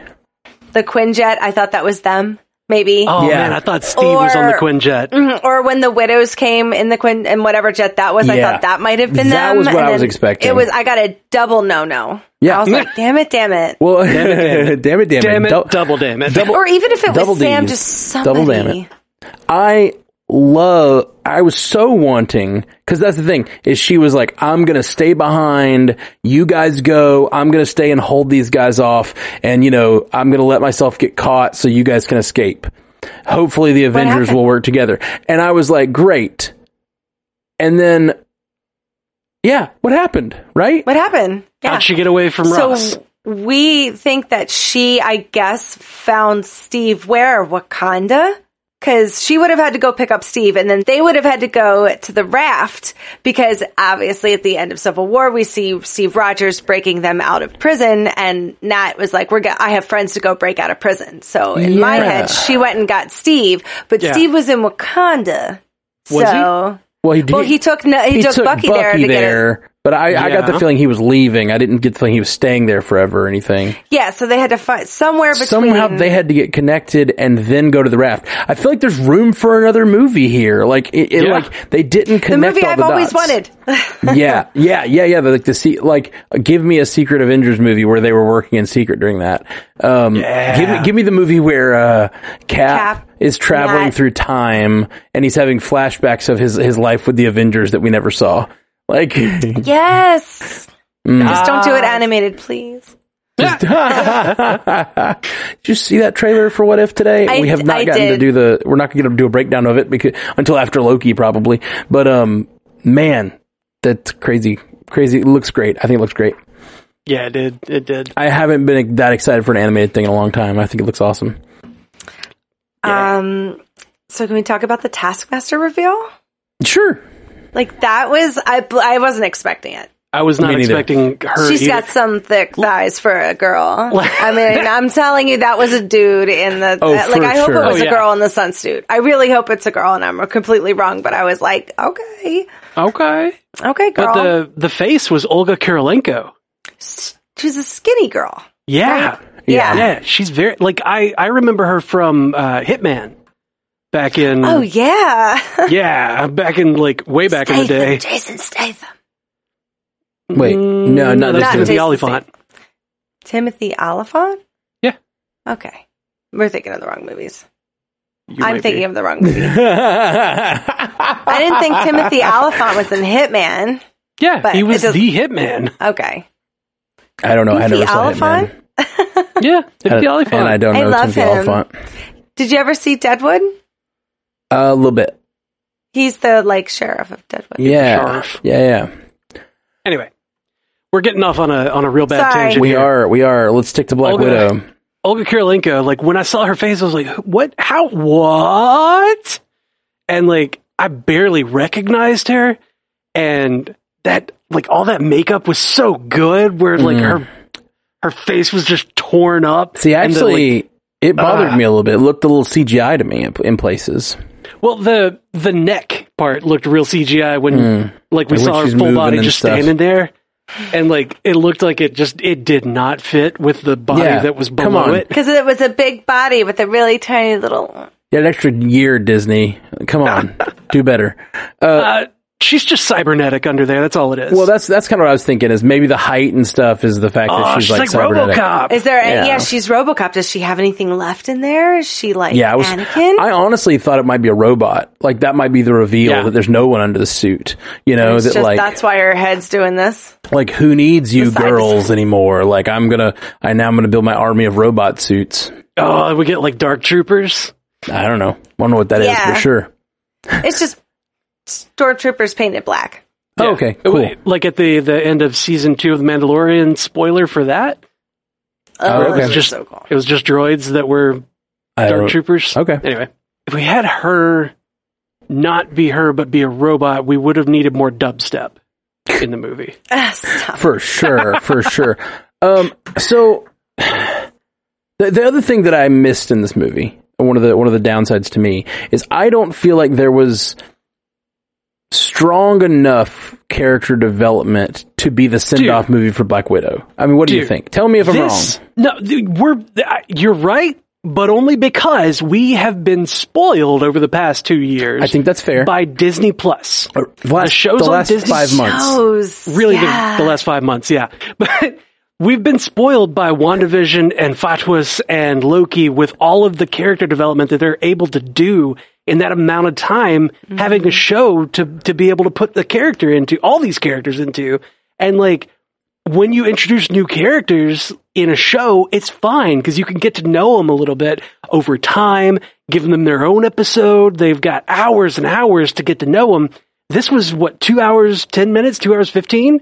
Speaker 3: The Quinjet, I thought that was them. Maybe.
Speaker 1: Oh,
Speaker 2: Yeah.
Speaker 1: man, I thought Steve was on the
Speaker 3: Or-
Speaker 1: Quinjet.
Speaker 3: Mhm. Or when the widows came in the Quin and whatever jet that was, I thought that might have been
Speaker 2: That
Speaker 3: them.
Speaker 2: was what
Speaker 3: and
Speaker 2: I was expecting.
Speaker 3: It was. I got a double no no.
Speaker 2: Yeah.
Speaker 3: I was like, damn it, damn it.
Speaker 2: Well, damn it, damn it,
Speaker 1: Damn it,
Speaker 2: Dou-
Speaker 1: double damn it.
Speaker 2: double-
Speaker 3: or even if it was Sam,
Speaker 2: Ds.
Speaker 3: just somebody.
Speaker 2: Double damn it. I love, I was so wanting, cause that's the thing, is she was like, I'm gonna stay behind, you guys go, I'm gonna stay and hold these guys off, and you know, I'm gonna let myself get caught so you guys can escape. Hopefully the Avengers will work together. And I was like, great. And then, yeah, what happened, right?
Speaker 3: What happened? Yeah.
Speaker 1: How'd she get away from Ross?
Speaker 3: We think that she, I guess, found Steve where? Wakanda? Because she would have had to go pick up Steve and then they would have had to go to the raft because obviously at the end of Civil War, we see Steve Rogers breaking them out of prison and Nat was like, we're go- I have friends to go break out of prison. So in my head, she went and got Steve, but
Speaker 1: Yeah.
Speaker 3: Steve was in Wakanda.
Speaker 1: Was he?
Speaker 3: so,
Speaker 2: Well, he,
Speaker 3: well, he took, no, he, took, Bucky, there to get
Speaker 2: there, but I, I got the feeling he was leaving. I didn't get the feeling he was staying there forever or anything.
Speaker 3: Yeah, so they had to find somewhere between.
Speaker 2: Somehow they had to get connected and then go to the raft. I feel like there's room for another movie here. Like, it, it
Speaker 1: Yeah.
Speaker 2: like they didn't connect.
Speaker 3: the movie
Speaker 2: all
Speaker 3: I've
Speaker 2: the
Speaker 3: always
Speaker 2: dots.
Speaker 3: wanted.
Speaker 2: yeah, yeah, yeah, yeah. Like the se- like, give me a Secret Avengers movie where they were working in secret during that. Um,
Speaker 1: Yeah.
Speaker 2: give me, give me the movie where uh, Cap,
Speaker 3: Cap,
Speaker 2: is traveling
Speaker 3: Matt.
Speaker 2: through time and he's having flashbacks of his his life with the Avengers that we never saw. Like,
Speaker 3: Yes.
Speaker 2: Mm.
Speaker 3: Just don't do it animated, please.
Speaker 2: Did you see that trailer for What If today?
Speaker 3: I-
Speaker 2: we have not
Speaker 3: I
Speaker 2: gotten to do the. We're not going to do a breakdown of it because until after Loki probably. But um, man, that's crazy. Crazy. It looks great. I think it looks great.
Speaker 1: yeah, it did. It did.
Speaker 2: I haven't been that excited for an animated thing in a long time. I think it looks awesome.
Speaker 1: Yeah.
Speaker 3: Um, so can we talk about the Taskmaster reveal?
Speaker 2: Sure.
Speaker 3: Like that was I I wasn't expecting it.
Speaker 1: I was not
Speaker 2: Me neither.
Speaker 1: expecting her.
Speaker 3: She's
Speaker 1: either.
Speaker 3: got some thick thighs for a girl. I mean, I'm telling you, that was a dude in the.
Speaker 2: Oh,
Speaker 3: uh, like,
Speaker 2: for
Speaker 3: I hope
Speaker 2: sure.
Speaker 3: it was
Speaker 1: Oh,
Speaker 3: a
Speaker 1: yeah.
Speaker 3: girl in the sunsuit. I really hope it's a girl, and I'm completely wrong. But I was like, okay,
Speaker 1: okay,
Speaker 3: okay, girl.
Speaker 1: but the the face was Olga Kurylenko.
Speaker 3: She's a skinny girl.
Speaker 1: Yeah,
Speaker 3: Yeah.
Speaker 1: yeah. She's very like I. I remember her from uh, Hitman back in.
Speaker 3: Oh yeah.
Speaker 1: yeah, back in like way back in the day.
Speaker 3: Jason Statham.
Speaker 2: Wait,
Speaker 1: Mm,
Speaker 2: no, not
Speaker 1: that's
Speaker 2: this
Speaker 1: Timothy
Speaker 3: Jason
Speaker 1: Olyphant.
Speaker 3: Timothy Olyphant.
Speaker 1: Yeah.
Speaker 3: Okay, we're thinking of the wrong movies.
Speaker 1: You
Speaker 3: I'm thinking
Speaker 1: be.
Speaker 3: of the wrong movie. I didn't think Timothy Olyphant was in Hitman.
Speaker 1: Yeah,
Speaker 3: but
Speaker 1: he was
Speaker 3: does-
Speaker 1: the hitman.
Speaker 3: Okay.
Speaker 2: I don't know. I
Speaker 3: Timothy
Speaker 2: never saw
Speaker 3: Olyphant?
Speaker 2: Hitman.
Speaker 1: Yeah, Timothy
Speaker 2: And,
Speaker 1: Olyphant.
Speaker 2: and I don't
Speaker 3: I
Speaker 2: know
Speaker 3: love
Speaker 2: Timothy
Speaker 3: him.
Speaker 2: Olyphant.
Speaker 3: Did you ever see Deadwood?
Speaker 2: A little bit.
Speaker 3: He's the like sheriff of Deadwood.
Speaker 2: Yeah.
Speaker 1: Sharf.
Speaker 2: Yeah, yeah.
Speaker 1: Anyway, we're getting off on a on a real bad
Speaker 3: Sorry.
Speaker 1: tangent.
Speaker 2: We
Speaker 1: here.
Speaker 2: are. We are. Let's stick to Black
Speaker 1: Olga.
Speaker 2: Widow.
Speaker 1: Olga Kurylenko. Like when I saw her face, I was like, "What? How? What?" and like I barely recognized her, and that like all that makeup was so good, where like her her face was just torn up.
Speaker 2: See,
Speaker 1: and the,
Speaker 2: actually,
Speaker 1: like,
Speaker 2: it bothered
Speaker 1: Ah.
Speaker 2: me a little bit. It looked a little CGI to me in, in places.
Speaker 1: Well, the the neck part looked real CGI when like we
Speaker 2: Like
Speaker 1: saw her full body just
Speaker 2: stuff.
Speaker 1: standing there. And like it looked like it just it did not fit with the body
Speaker 2: Yeah,
Speaker 1: that was
Speaker 2: come
Speaker 1: below
Speaker 2: on.
Speaker 1: it.
Speaker 3: Because it was a big body with a really tiny little.
Speaker 2: You had an extra year, Disney. Come on, do better.
Speaker 1: Uh, she's just cybernetic under there. That's all it is.
Speaker 2: Well, that's that's kind of what I was thinking. Is maybe the height and stuff is the fact
Speaker 1: oh,
Speaker 2: that she's,
Speaker 1: she's
Speaker 2: like,
Speaker 1: like,
Speaker 2: cybernetic.
Speaker 1: RoboCop.
Speaker 3: Is there? a-
Speaker 2: Yeah.
Speaker 3: Yeah. she's RoboCop. Does she have anything left in there? Is she like
Speaker 2: Yeah, I was.
Speaker 3: Anakin?
Speaker 2: I honestly thought it might be a robot. Like that might be the reveal
Speaker 1: Yeah.
Speaker 2: that there's no one under the suit. You know
Speaker 3: It's
Speaker 2: that
Speaker 3: just
Speaker 2: like
Speaker 3: that's why her head's doing this.
Speaker 2: like who needs you
Speaker 3: Besides-
Speaker 2: girls anymore? Like I'm gonna. I now I'm gonna build my army of robot suits.
Speaker 1: oh, we get like Dark Troopers.
Speaker 2: I don't know. I don't know what that is
Speaker 3: Yeah.
Speaker 2: for sure.
Speaker 3: It's just stormtroopers painted black.
Speaker 2: Oh, okay, cool.
Speaker 1: Like at the the end of season two of The Mandalorian. Spoiler for that.
Speaker 3: Oh,
Speaker 2: okay.
Speaker 3: this is
Speaker 1: Just-
Speaker 3: so cool.
Speaker 1: It was just droids that were
Speaker 2: I
Speaker 1: Dark Troopers.
Speaker 2: Okay.
Speaker 1: Anyway, if we had her not be her but be a robot, we would have needed more dubstep in the movie.
Speaker 3: Ah,
Speaker 2: for sure, for sure. Um, so the, the other thing that I missed in this movie, one of the one of the downsides to me, is I don't feel like there was strong enough character development to be the send off movie for Black Widow. I mean, what do you think? Tell me if I'm
Speaker 1: This-
Speaker 2: wrong.
Speaker 1: No, th- we're you're right, but only because we have been spoiled over the past two years.
Speaker 2: I think that's fair.
Speaker 1: by Disney Plus.
Speaker 2: Uh, the last,
Speaker 1: shows
Speaker 2: the
Speaker 1: on
Speaker 2: last
Speaker 1: Disney
Speaker 2: five months.
Speaker 3: Shows.
Speaker 1: really
Speaker 3: yeah.
Speaker 1: the, the last five months, yeah. But we've been spoiled by WandaVision and FATWS and Loki with all of the character development that they're able to do in that amount of time, mm-hmm. having a show to to be able to put the character into all these characters into, and like when you introduce new characters in a show, it's fine because you can get to know them a little bit over time, giving them their own episode. They've got hours and hours to get to know them. This was what two hours, ten minutes, two hours fifteen,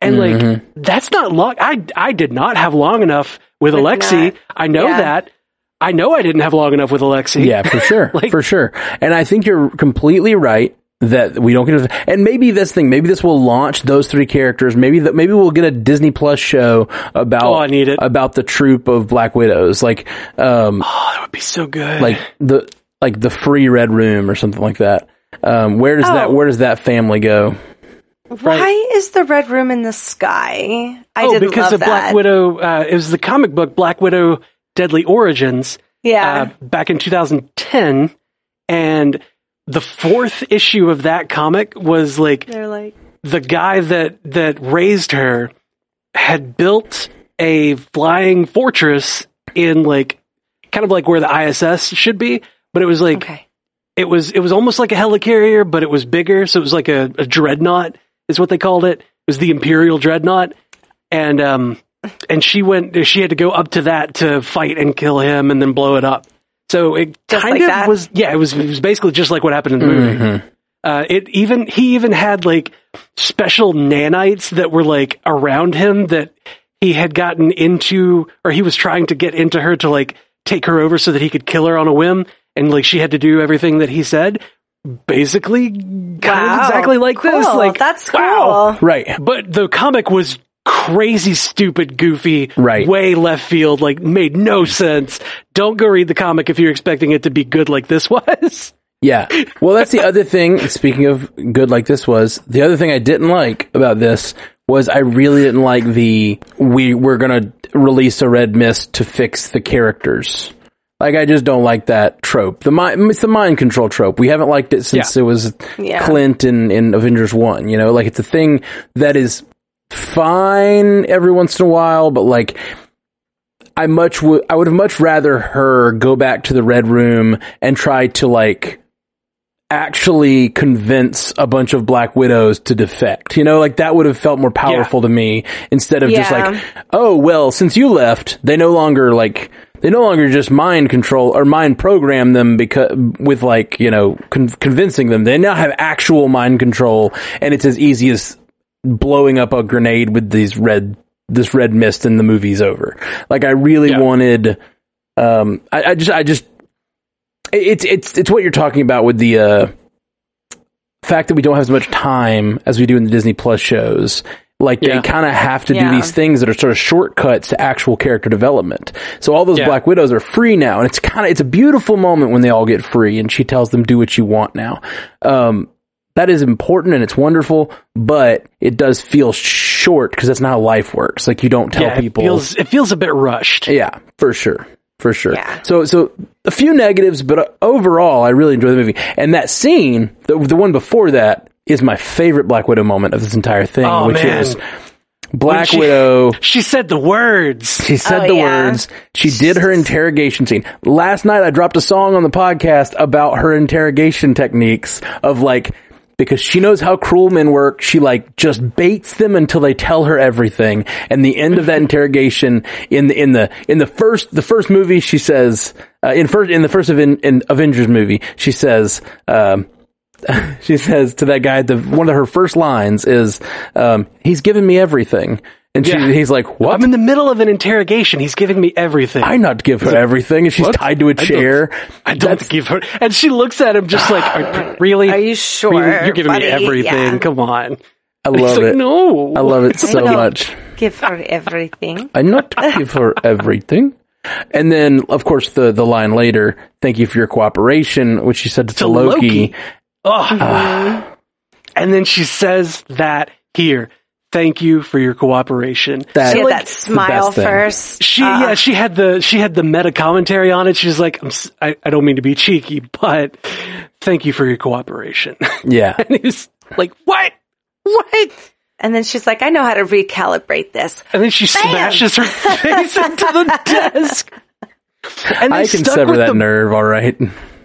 Speaker 1: and like mm-hmm. that's not long. I I did not have long enough with Alexei.
Speaker 3: not-
Speaker 1: I know
Speaker 3: yeah.
Speaker 1: that. I know I didn't have long enough with Alexei.
Speaker 2: Yeah, for sure,
Speaker 1: Like-
Speaker 2: for sure. And I think you're completely right that we don't get. A, and maybe this thing, maybe this will launch those three characters. Maybe that, maybe we'll get a Disney Plus show about
Speaker 1: Oh, I need it.
Speaker 2: about the troop of Black Widows, like um,
Speaker 1: Oh, that would be so good.
Speaker 2: like the like the free Red Room or something like that. Um, where does that
Speaker 3: Oh.
Speaker 2: where does that family go?
Speaker 3: Why is the red room in the sky? I
Speaker 1: oh,
Speaker 3: didn't
Speaker 1: because
Speaker 3: love
Speaker 1: of
Speaker 3: that.
Speaker 1: Black Widow. Uh, it was the comic book Black Widow: Deadly Origins.
Speaker 3: Yeah.
Speaker 1: uh, back in 2010, and the fourth issue of that comic was like
Speaker 3: They're like,
Speaker 1: the guy that that raised her had built a flying fortress in like kind of like where the ISS should be, but it was like
Speaker 3: okay.
Speaker 1: it was it was almost like a helicarrier, but it was bigger, so it was like a, a dreadnought is what they called it. It was the Imperial dreadnought, and um and she went she had to go up to that to fight and kill him and then blow it up. So it
Speaker 3: Just
Speaker 1: kind
Speaker 3: like
Speaker 1: of
Speaker 3: that?
Speaker 1: was yeah, it was it was basically just like what happened in the movie. Uh, it even he even had like special nanites that were like around him that he had gotten into or he was trying to get into her to like take her over so that he could kill her on a whim and like she had to do everything that he said basically kind of exactly like this like
Speaker 3: That's cool.
Speaker 1: wow.
Speaker 2: Right.
Speaker 1: but the comic was crazy stupid goofy
Speaker 2: Right.
Speaker 1: way left field like made no sense don't go read the comic if you're expecting it to be good like this was
Speaker 2: Yeah. Well, that's the other thing. Speaking of good like this was, the other thing I didn't like about this was I really didn't like the we we're going to release a red mist to fix the characters. Like I just don't like that trope. The mind it's the mind control trope. We haven't liked it since it was
Speaker 3: Yeah.
Speaker 2: Clint in, in Avengers 1, you know, like it's a thing that is fine every once in a while, but like I much would I would have much rather her go back to the red room and try to like actually convince a bunch of black widows to defect. You know, like that would have felt more powerful to me instead of just like, oh, well, since you left, they no longer like they no longer just mind control or mind program them because with like, you know, con- convincing them. They now have actual mind control and it's as easy as blowing up a grenade with these red this red mist and the movie's over. Like I really
Speaker 1: Yeah.
Speaker 2: wanted um I, I just I just it's it's it's what you're talking about with the uh fact that we don't have as much time as we do in the Disney Plus shows. Like
Speaker 1: Yeah.
Speaker 2: they kind of have to
Speaker 3: Yeah.
Speaker 2: do these things that are sort of shortcuts to actual character development. So all those
Speaker 1: Yeah.
Speaker 2: Black Widows are free now, and it's kind of it's a beautiful moment when they all get free, and she tells them do what you want now. Um, that is important and it's wonderful, but it does feel short because that's not how life works. Like you don't tell
Speaker 1: yeah,
Speaker 2: people.
Speaker 1: it feels it feels a bit rushed.
Speaker 2: Yeah, for sure. For sure.
Speaker 3: Yeah.
Speaker 2: So, so a few negatives, but uh, overall, I really enjoy the movie. And that scene, the, the one before that, is my favorite Black Widow moment of this entire thing,
Speaker 1: Oh,
Speaker 2: which
Speaker 1: man.
Speaker 2: is Black
Speaker 1: she-
Speaker 2: Widow.
Speaker 1: She said the words.
Speaker 2: She said
Speaker 3: Oh,
Speaker 2: the
Speaker 3: yeah.
Speaker 2: words. She did her interrogation scene. Last night I dropped a song on the podcast about her interrogation techniques of like, because she knows how cruel men work, she like just baits them until they tell her everything. And the end of that interrogation in the, in the, in the first, the first movie, she says, uh, in first, in the first in Avengers movie, she says, um, she says to that guy, the, one of her first lines is, um, he's given me everything. And she,
Speaker 1: Yeah.
Speaker 2: he's like, what?
Speaker 1: I'm in the middle of an interrogation. He's giving me everything.
Speaker 2: I not give her everything, and she's
Speaker 1: What?
Speaker 2: tied to a
Speaker 1: I don't-
Speaker 2: chair.
Speaker 1: I don't give her. And she looks at him just like, are, really?
Speaker 3: Are you sure,
Speaker 1: Really? You're giving
Speaker 3: buddy?
Speaker 1: me everything.
Speaker 3: Yeah.
Speaker 1: Come on.
Speaker 2: I
Speaker 1: He's
Speaker 2: love
Speaker 1: like,
Speaker 2: it.
Speaker 1: No.
Speaker 2: I love it so
Speaker 3: know.
Speaker 2: much.
Speaker 3: Give her everything.
Speaker 2: I not give her everything. And then, of course, the the line later, "Thank you for your cooperation," which she said to,
Speaker 1: To
Speaker 2: Loki.
Speaker 1: Loki. Ugh. and then she says that here. Thank you for your cooperation.
Speaker 2: That-
Speaker 3: She had
Speaker 1: like,
Speaker 3: that smile first.
Speaker 1: She
Speaker 3: Uh,
Speaker 1: yeah she had the she had the meta commentary on it. She's like I'm, s- I, I don't mean to be cheeky, but thank you for your cooperation.
Speaker 2: Yeah,
Speaker 1: and he's like what what?
Speaker 3: And then she's like, I know how to recalibrate this.
Speaker 1: And then she smashes her face into the desk. And
Speaker 2: I can sever that
Speaker 1: the-
Speaker 2: nerve. All right.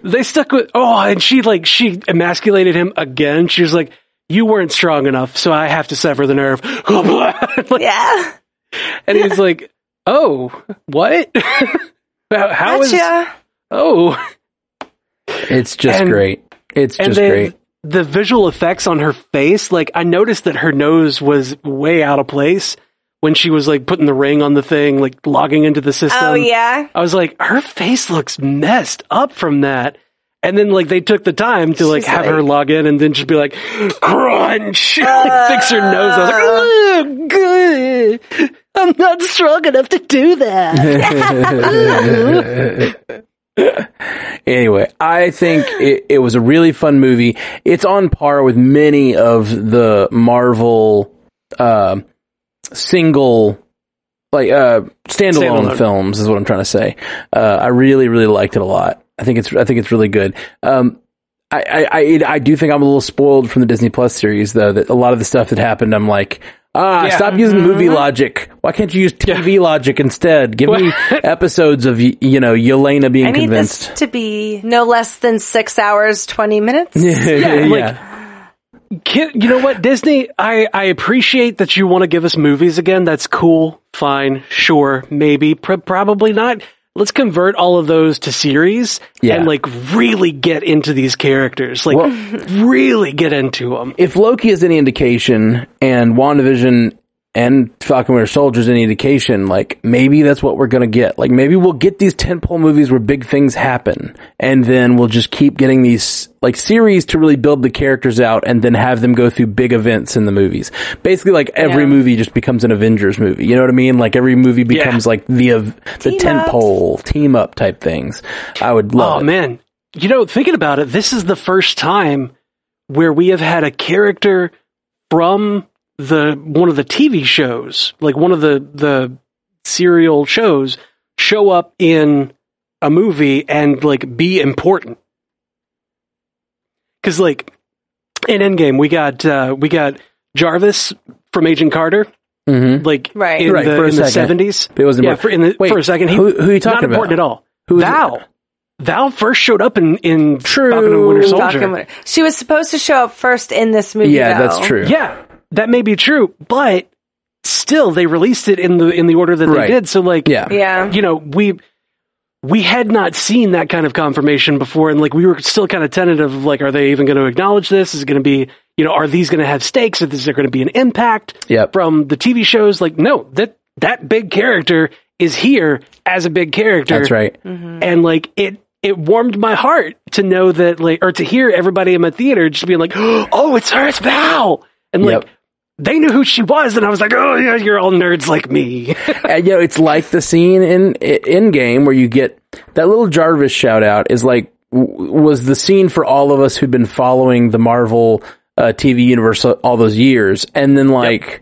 Speaker 1: They stuck with oh, and she like she emasculated him again. She was like, "You weren't strong enough, so I have to sever the nerve." Like,
Speaker 3: Yeah.
Speaker 1: And he's like, "Oh, what? how, how is?
Speaker 3: Gotcha.
Speaker 1: Oh,
Speaker 2: It's just
Speaker 1: And-
Speaker 2: great. It's
Speaker 1: and
Speaker 2: just
Speaker 1: then
Speaker 2: great.
Speaker 1: the visual effects on her face. Like I noticed that her nose was way out of place when she was like putting the ring on the thing, like logging into the oh, system.
Speaker 3: Oh, yeah.
Speaker 1: I was like, her face looks messed up from that. And then like they took the time to like
Speaker 3: She's
Speaker 1: have
Speaker 3: like-
Speaker 1: her log in and then just be like, crunch, like fix her nose. I was like, oh, good. I'm not strong enough to do that.
Speaker 2: Anyway, I think it, it was a really fun movie. It's on par with many of the Marvel uh, single, like uh, standalone,
Speaker 1: Standalone.
Speaker 2: films, is what I'm trying to say. Uh, I really, really liked it a lot. I think it's, I think it's really good. Um, I, I, I, I do think I'm a little spoiled from the Disney Plus series, though. That a lot of the stuff that happened, I'm like, ah,
Speaker 1: Yeah.
Speaker 2: stop using movie logic. Why can't you use TV logic instead? Give me episodes of you know Yelena being
Speaker 3: I need
Speaker 2: convinced.
Speaker 3: this to be no less than six hours, 20 minutes.
Speaker 2: yeah,
Speaker 1: like- Kid, you know what, Disney? I, I appreciate that you want to give us movies again. That's cool. Fine. Sure. Maybe. Pr- probably not. Let's convert all of those to series
Speaker 2: Yeah.
Speaker 1: and like really get into these characters. Like really get into them.
Speaker 2: if Loki is any indication, and WandaVision and Falcon Winter Soldier is any indication, like maybe that's what we're gonna get. Like maybe we'll get these tentpole movies where big things happen, and then we'll just keep getting these like series to really build the characters out, and then have them go through big events in the movies. Basically, like every
Speaker 3: Yeah.
Speaker 2: movie just becomes an Avengers movie. You know what I mean? Like every movie becomes like the the
Speaker 3: Team
Speaker 2: tentpole team up type things. I would love
Speaker 1: Oh
Speaker 2: it.
Speaker 1: man. You know, thinking about it, this is the first time where we have had a character from the one of the TV shows, like one of the the serial shows, show up in a movie and like be important. Cause like in Endgame we got uh we got Jarvis from Agent Carter,
Speaker 2: hmm
Speaker 1: like
Speaker 3: Right.
Speaker 1: in
Speaker 2: Right,
Speaker 1: the, in the 70s.
Speaker 2: It was
Speaker 1: yeah, for, in the,
Speaker 2: Wait,
Speaker 1: for a second. He,
Speaker 2: who, who are you talking
Speaker 1: not
Speaker 2: about?
Speaker 1: important at all.
Speaker 2: Who's
Speaker 1: Val. Val first showed up in, in
Speaker 2: True.
Speaker 1: Falcon and Winter Soldier.
Speaker 3: Falcon She was supposed to show up first in this movie.
Speaker 2: Yeah,
Speaker 3: though.
Speaker 2: that's true.
Speaker 1: Yeah, that may be true, but still, they released it in the in the order that
Speaker 2: Right.
Speaker 1: they did. So, like,
Speaker 2: Yeah.
Speaker 3: Yeah.
Speaker 1: you know, we we had not seen that kind of confirmation before, and like we were still kind of tentative. Like, are they even going to acknowledge this? Is it going to be, you know, are these going to have stakes? Is there going to be an impact
Speaker 2: Yep.
Speaker 1: from the TV shows? Like, no, that that big character is here as a big character.
Speaker 2: That's right. Mm-hmm.
Speaker 1: and like it it warmed my heart to know that like or to hear everybody in my theater just being like, "Oh, it's her, it's Val," and like.
Speaker 2: Yep.
Speaker 1: They knew who she was, and I was like, "Oh yeah, you're all nerds like me."
Speaker 2: And, you know, it's like the scene in Endgame where you get that little Jarvis shout out is like w- was the scene for all of us who'd been following the Marvel uh, TV universe all those years, and then like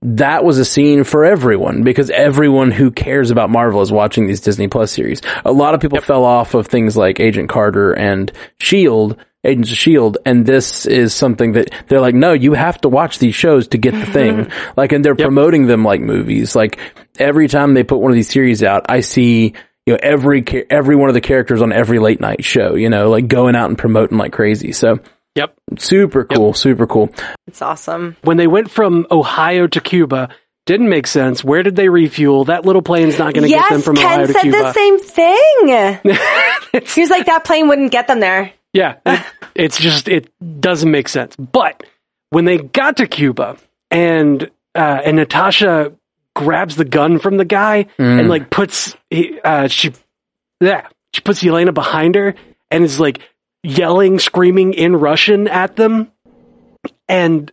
Speaker 2: that was a scene for everyone because everyone who cares about Marvel is watching these Disney Plus series. A lot of people fell off of things like Agent Carter and Shield. Agents of Shield, and this is something that they're like, no, you have to watch these shows to get the thing. Like, and they're promoting them like movies. Like every time they put one of these series out, I see you know every every one of the characters on every late night show. You know, like going out and promoting like crazy. So
Speaker 1: yep.
Speaker 2: super cool, super cool.
Speaker 3: It's awesome.
Speaker 1: When they went from Ohio to Cuba, didn't make sense. Where did they refuel? That little plane's not going to get them
Speaker 3: Yes,
Speaker 1: from Ohio
Speaker 3: Ken
Speaker 1: to
Speaker 3: said
Speaker 1: Cuba.
Speaker 3: the same thing. he was like, that plane wouldn't get them there.
Speaker 1: Yeah, it- it's just it doesn't make sense. But when they got to Cuba and uh, and Natasha grabs the gun from the guy and like puts he- uh, she yeah she puts Yelena behind her and is like yelling, screaming in Russian at them, and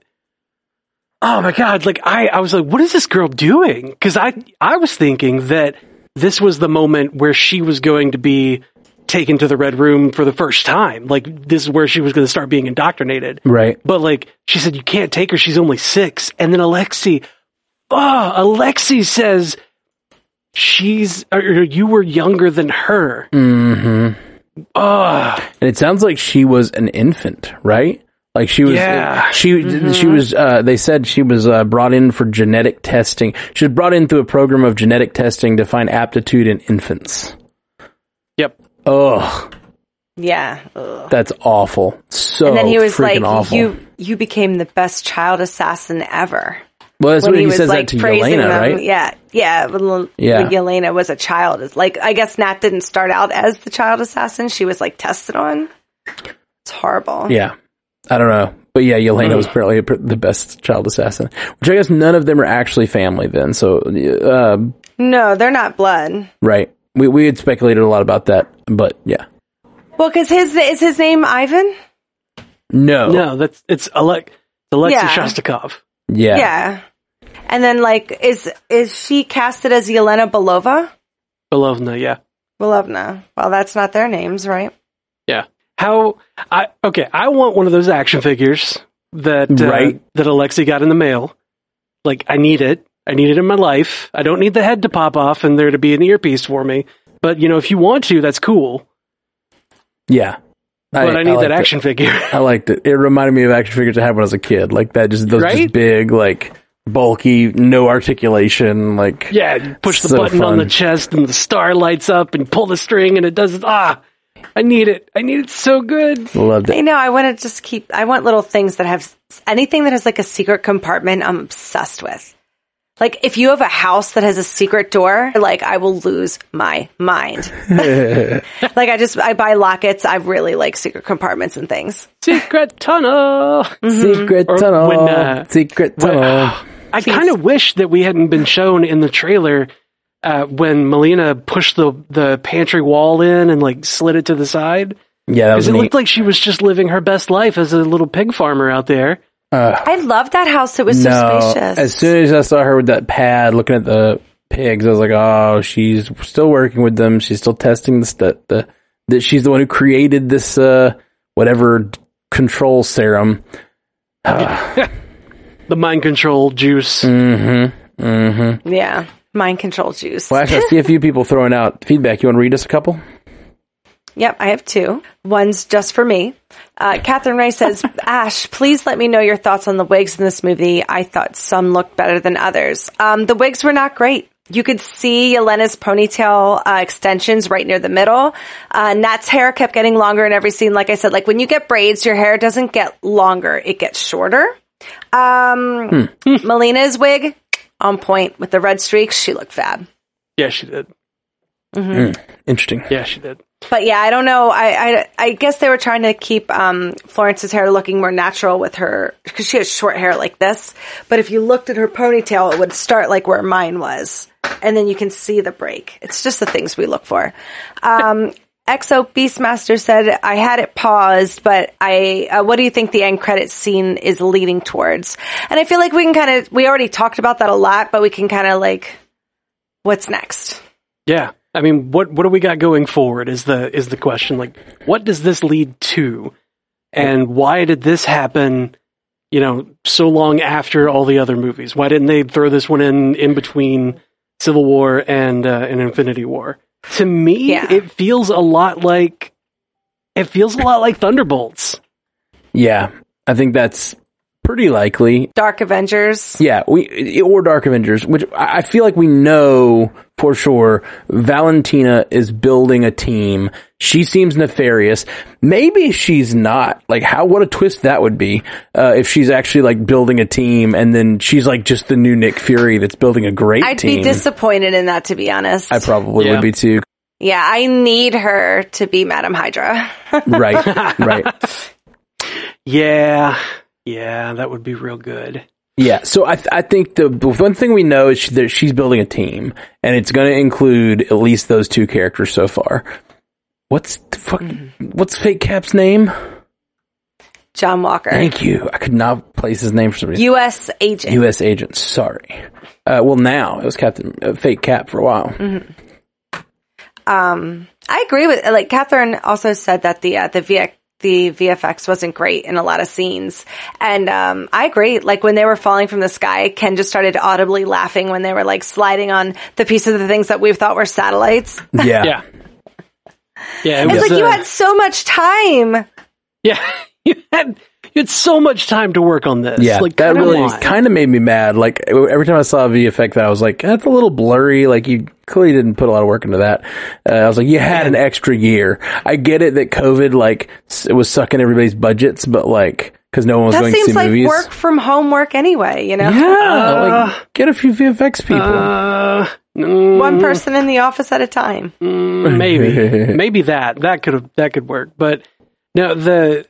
Speaker 1: oh my god, like I I was like, what is this girl doing? Because I I was thinking that this was the moment where she was going to be taken to the red room for the first time. Like this is where she was going to start being indoctrinated.
Speaker 2: Right.
Speaker 1: But like she said, you can't take her. She's only six. And then Alexei, oh, Alexei says she's or you were younger than her.
Speaker 2: Mm-hmm.
Speaker 1: Oh,
Speaker 2: And it sounds like she was an infant, right? Like she was,
Speaker 1: Yeah.
Speaker 2: she she was. Uh, they said she was uh, brought in for genetic testing. She was brought in through a program of genetic testing to find aptitude in infants. Ugh,
Speaker 3: Yeah. Ugh.
Speaker 2: that's awful. So
Speaker 3: and then he was like,
Speaker 2: awful.
Speaker 3: "You, you became the best child assassin ever."
Speaker 2: well, that's
Speaker 3: when
Speaker 2: what
Speaker 3: he,
Speaker 2: he,
Speaker 3: was
Speaker 2: says
Speaker 3: like
Speaker 2: that to
Speaker 3: praising
Speaker 2: Yelena,
Speaker 3: them,
Speaker 2: right?
Speaker 3: yeah, yeah. When,
Speaker 2: Yeah.
Speaker 3: when Yelena was a child, like I guess Nat didn't start out as the child assassin; she was like tested on. It's horrible.
Speaker 2: Yeah. I don't know. But yeah, Yelena was apparently the best child assassin, which I guess none of them are actually family then. So, uh,
Speaker 3: No, they're not blood.
Speaker 2: right. We, we had speculated a lot about that, but yeah.
Speaker 3: Well, because his is his name Ivan.
Speaker 2: No.
Speaker 1: No, that's it's Alec, Alexei
Speaker 3: Yeah.
Speaker 1: Shostakov.
Speaker 2: Yeah.
Speaker 3: Yeah. And then like is is she casted as Yelena Belova?
Speaker 1: Belovna, yeah.
Speaker 3: Belovna. Well, that's not their names, right?
Speaker 1: Yeah. How I okay, I want one of those action figures that uh,
Speaker 2: Right.
Speaker 1: that Alexei got in the mail. Like I need it. I need it in my life. I don't need the head to pop off and there to be an earpiece for me. But you know, if you want to, that's cool.
Speaker 2: Yeah.
Speaker 1: But I, need that
Speaker 2: liked it.
Speaker 1: action figure.
Speaker 2: I liked it. It reminded me of action figures I had when I was a kid. Like that, just those
Speaker 1: Right?
Speaker 2: just big, like bulky, no articulation. Like
Speaker 1: yeah, push the
Speaker 2: So
Speaker 1: button on the chest and the star lights up and pull the string and it does ah. I need it. I need it so good.
Speaker 2: loved
Speaker 3: I
Speaker 2: it.
Speaker 3: know. I want to just keep. I want little things that have anything that has like a secret compartment. I'm obsessed with. Like if you have a house that has a secret door, like I will lose my mind. like I just I buy lockets. I really like secret compartments and things.
Speaker 1: Secret tunnel.
Speaker 2: Secret
Speaker 1: Or
Speaker 2: tunnel.
Speaker 1: when, uh,
Speaker 2: secret
Speaker 1: when-
Speaker 2: tunnel.
Speaker 1: I kind of wish that we hadn't been shown in the trailer uh, when Melina pushed the the pantry wall in and like slid it to the side
Speaker 2: yeah,
Speaker 1: because it
Speaker 2: neat.
Speaker 1: looked like she was just living her best life as a little pig farmer out there.
Speaker 3: I love that house. It was so spacious.
Speaker 2: as soon as I saw her with that pad looking at the pigs, I was like, oh, she's still working with them. She's still testing the stu the that she's the one who created this uh whatever control serum.
Speaker 1: The mind control juice.
Speaker 2: Mm-hmm. Mm-hmm.
Speaker 3: yeah, mind control juice.
Speaker 2: Well, actually, I see a few people throwing out feedback. You want to read us a couple?
Speaker 3: Yep, I have two. One's just for me. Uh, Catherine Ray says, Ash, please let me know your thoughts on the wigs in this movie. I thought some looked better than others. Um, the wigs were not great. You could see Yelena's ponytail uh, extensions right near the middle. Uh, Nat's hair kept getting longer in every scene. Like I said, like when you get braids, your hair doesn't get longer; it gets shorter. Um, Melina's wig on point with the red streaks. She looked fab.
Speaker 1: Yeah, she did.
Speaker 2: Interesting.
Speaker 1: Yeah, she did.
Speaker 3: But yeah, I don't know. I, I I guess they were trying to keep um, Florence's hair looking more natural with her because she has short hair like this. But if you looked at her ponytail, it would start like where mine was, and then you can see the break. It's just the things we look for. Um, Exo Beastmaster said, I had it paused, but I, uh, what do you think the end credit scene is leading towards? And I feel like we can kind of, we already talked about that a lot, but we can kind of like, what's next?
Speaker 1: Yeah. I mean, what what do we got going forward is the is the question. Like, what does this lead to? And why did this happen, you know, so long after all the other movies? Why didn't they throw this one in in between Civil War and uh, and Infinity War? To me,
Speaker 3: Yeah.
Speaker 1: it feels a lot like it feels a lot like Thunderbolts.
Speaker 2: Yeah, I think that's pretty likely.
Speaker 3: Dark Avengers.
Speaker 2: Yeah, we or Dark Avengers, which I I feel like we know for sure. Valentina is building a team. She seems nefarious. Maybe she's not. Like, how? What a twist that would be uh, if she's actually like building a team, and then she's like just the new Nick Fury that's building a great team.
Speaker 3: I'd
Speaker 2: team.
Speaker 3: be disappointed in that, to be honest.
Speaker 2: I probably
Speaker 1: Yeah.
Speaker 2: would be too.
Speaker 3: yeah, I need her to be Madam Hydra.
Speaker 2: Right, right.
Speaker 1: Yeah, yeah, that would be real good.
Speaker 2: Yeah, so I th- I think the, the one thing we know is she, that she's building a team, and it's going to include at least those two characters so far. What's the fuck? What's Fake Cap's name?
Speaker 3: John Walker.
Speaker 2: Thank you. I could not place his name for some reason.
Speaker 3: U.S. agent.
Speaker 2: U.S. agent. Sorry. Uh, well, now it was Captain uh, Fake Cap for a while.
Speaker 3: Um, I agree with like Catherine also said that the uh, the VX, the VFX wasn't great in a lot of scenes, and um, I agree. Like when they were falling from the sky, Ken just started audibly laughing when they were like sliding on the piece of the things that we thought were satellites.
Speaker 2: Yeah.
Speaker 1: Yeah, yeah. It
Speaker 3: It's
Speaker 1: was,
Speaker 3: like you
Speaker 1: uh,
Speaker 3: had so much time.
Speaker 1: Yeah, you had you had so much time to work on this.
Speaker 2: Yeah,
Speaker 1: like
Speaker 2: that really kind of made me mad. Like every time I saw a VFX, that I was like, "That's a little blurry." Like you clearly didn't put a lot of work into that. Uh, I was like, "You had an extra year." I get it that COVID like it was sucking everybody's budgets, but like because no one was
Speaker 3: That
Speaker 2: going to see
Speaker 3: seems like
Speaker 2: movies.
Speaker 3: work from home work anyway. You know,
Speaker 2: Yeah, like get a few VFX people.
Speaker 1: Uh, mm,
Speaker 3: one person in the office at a time.
Speaker 1: mm, maybe, maybe that that could have that could work, but Now the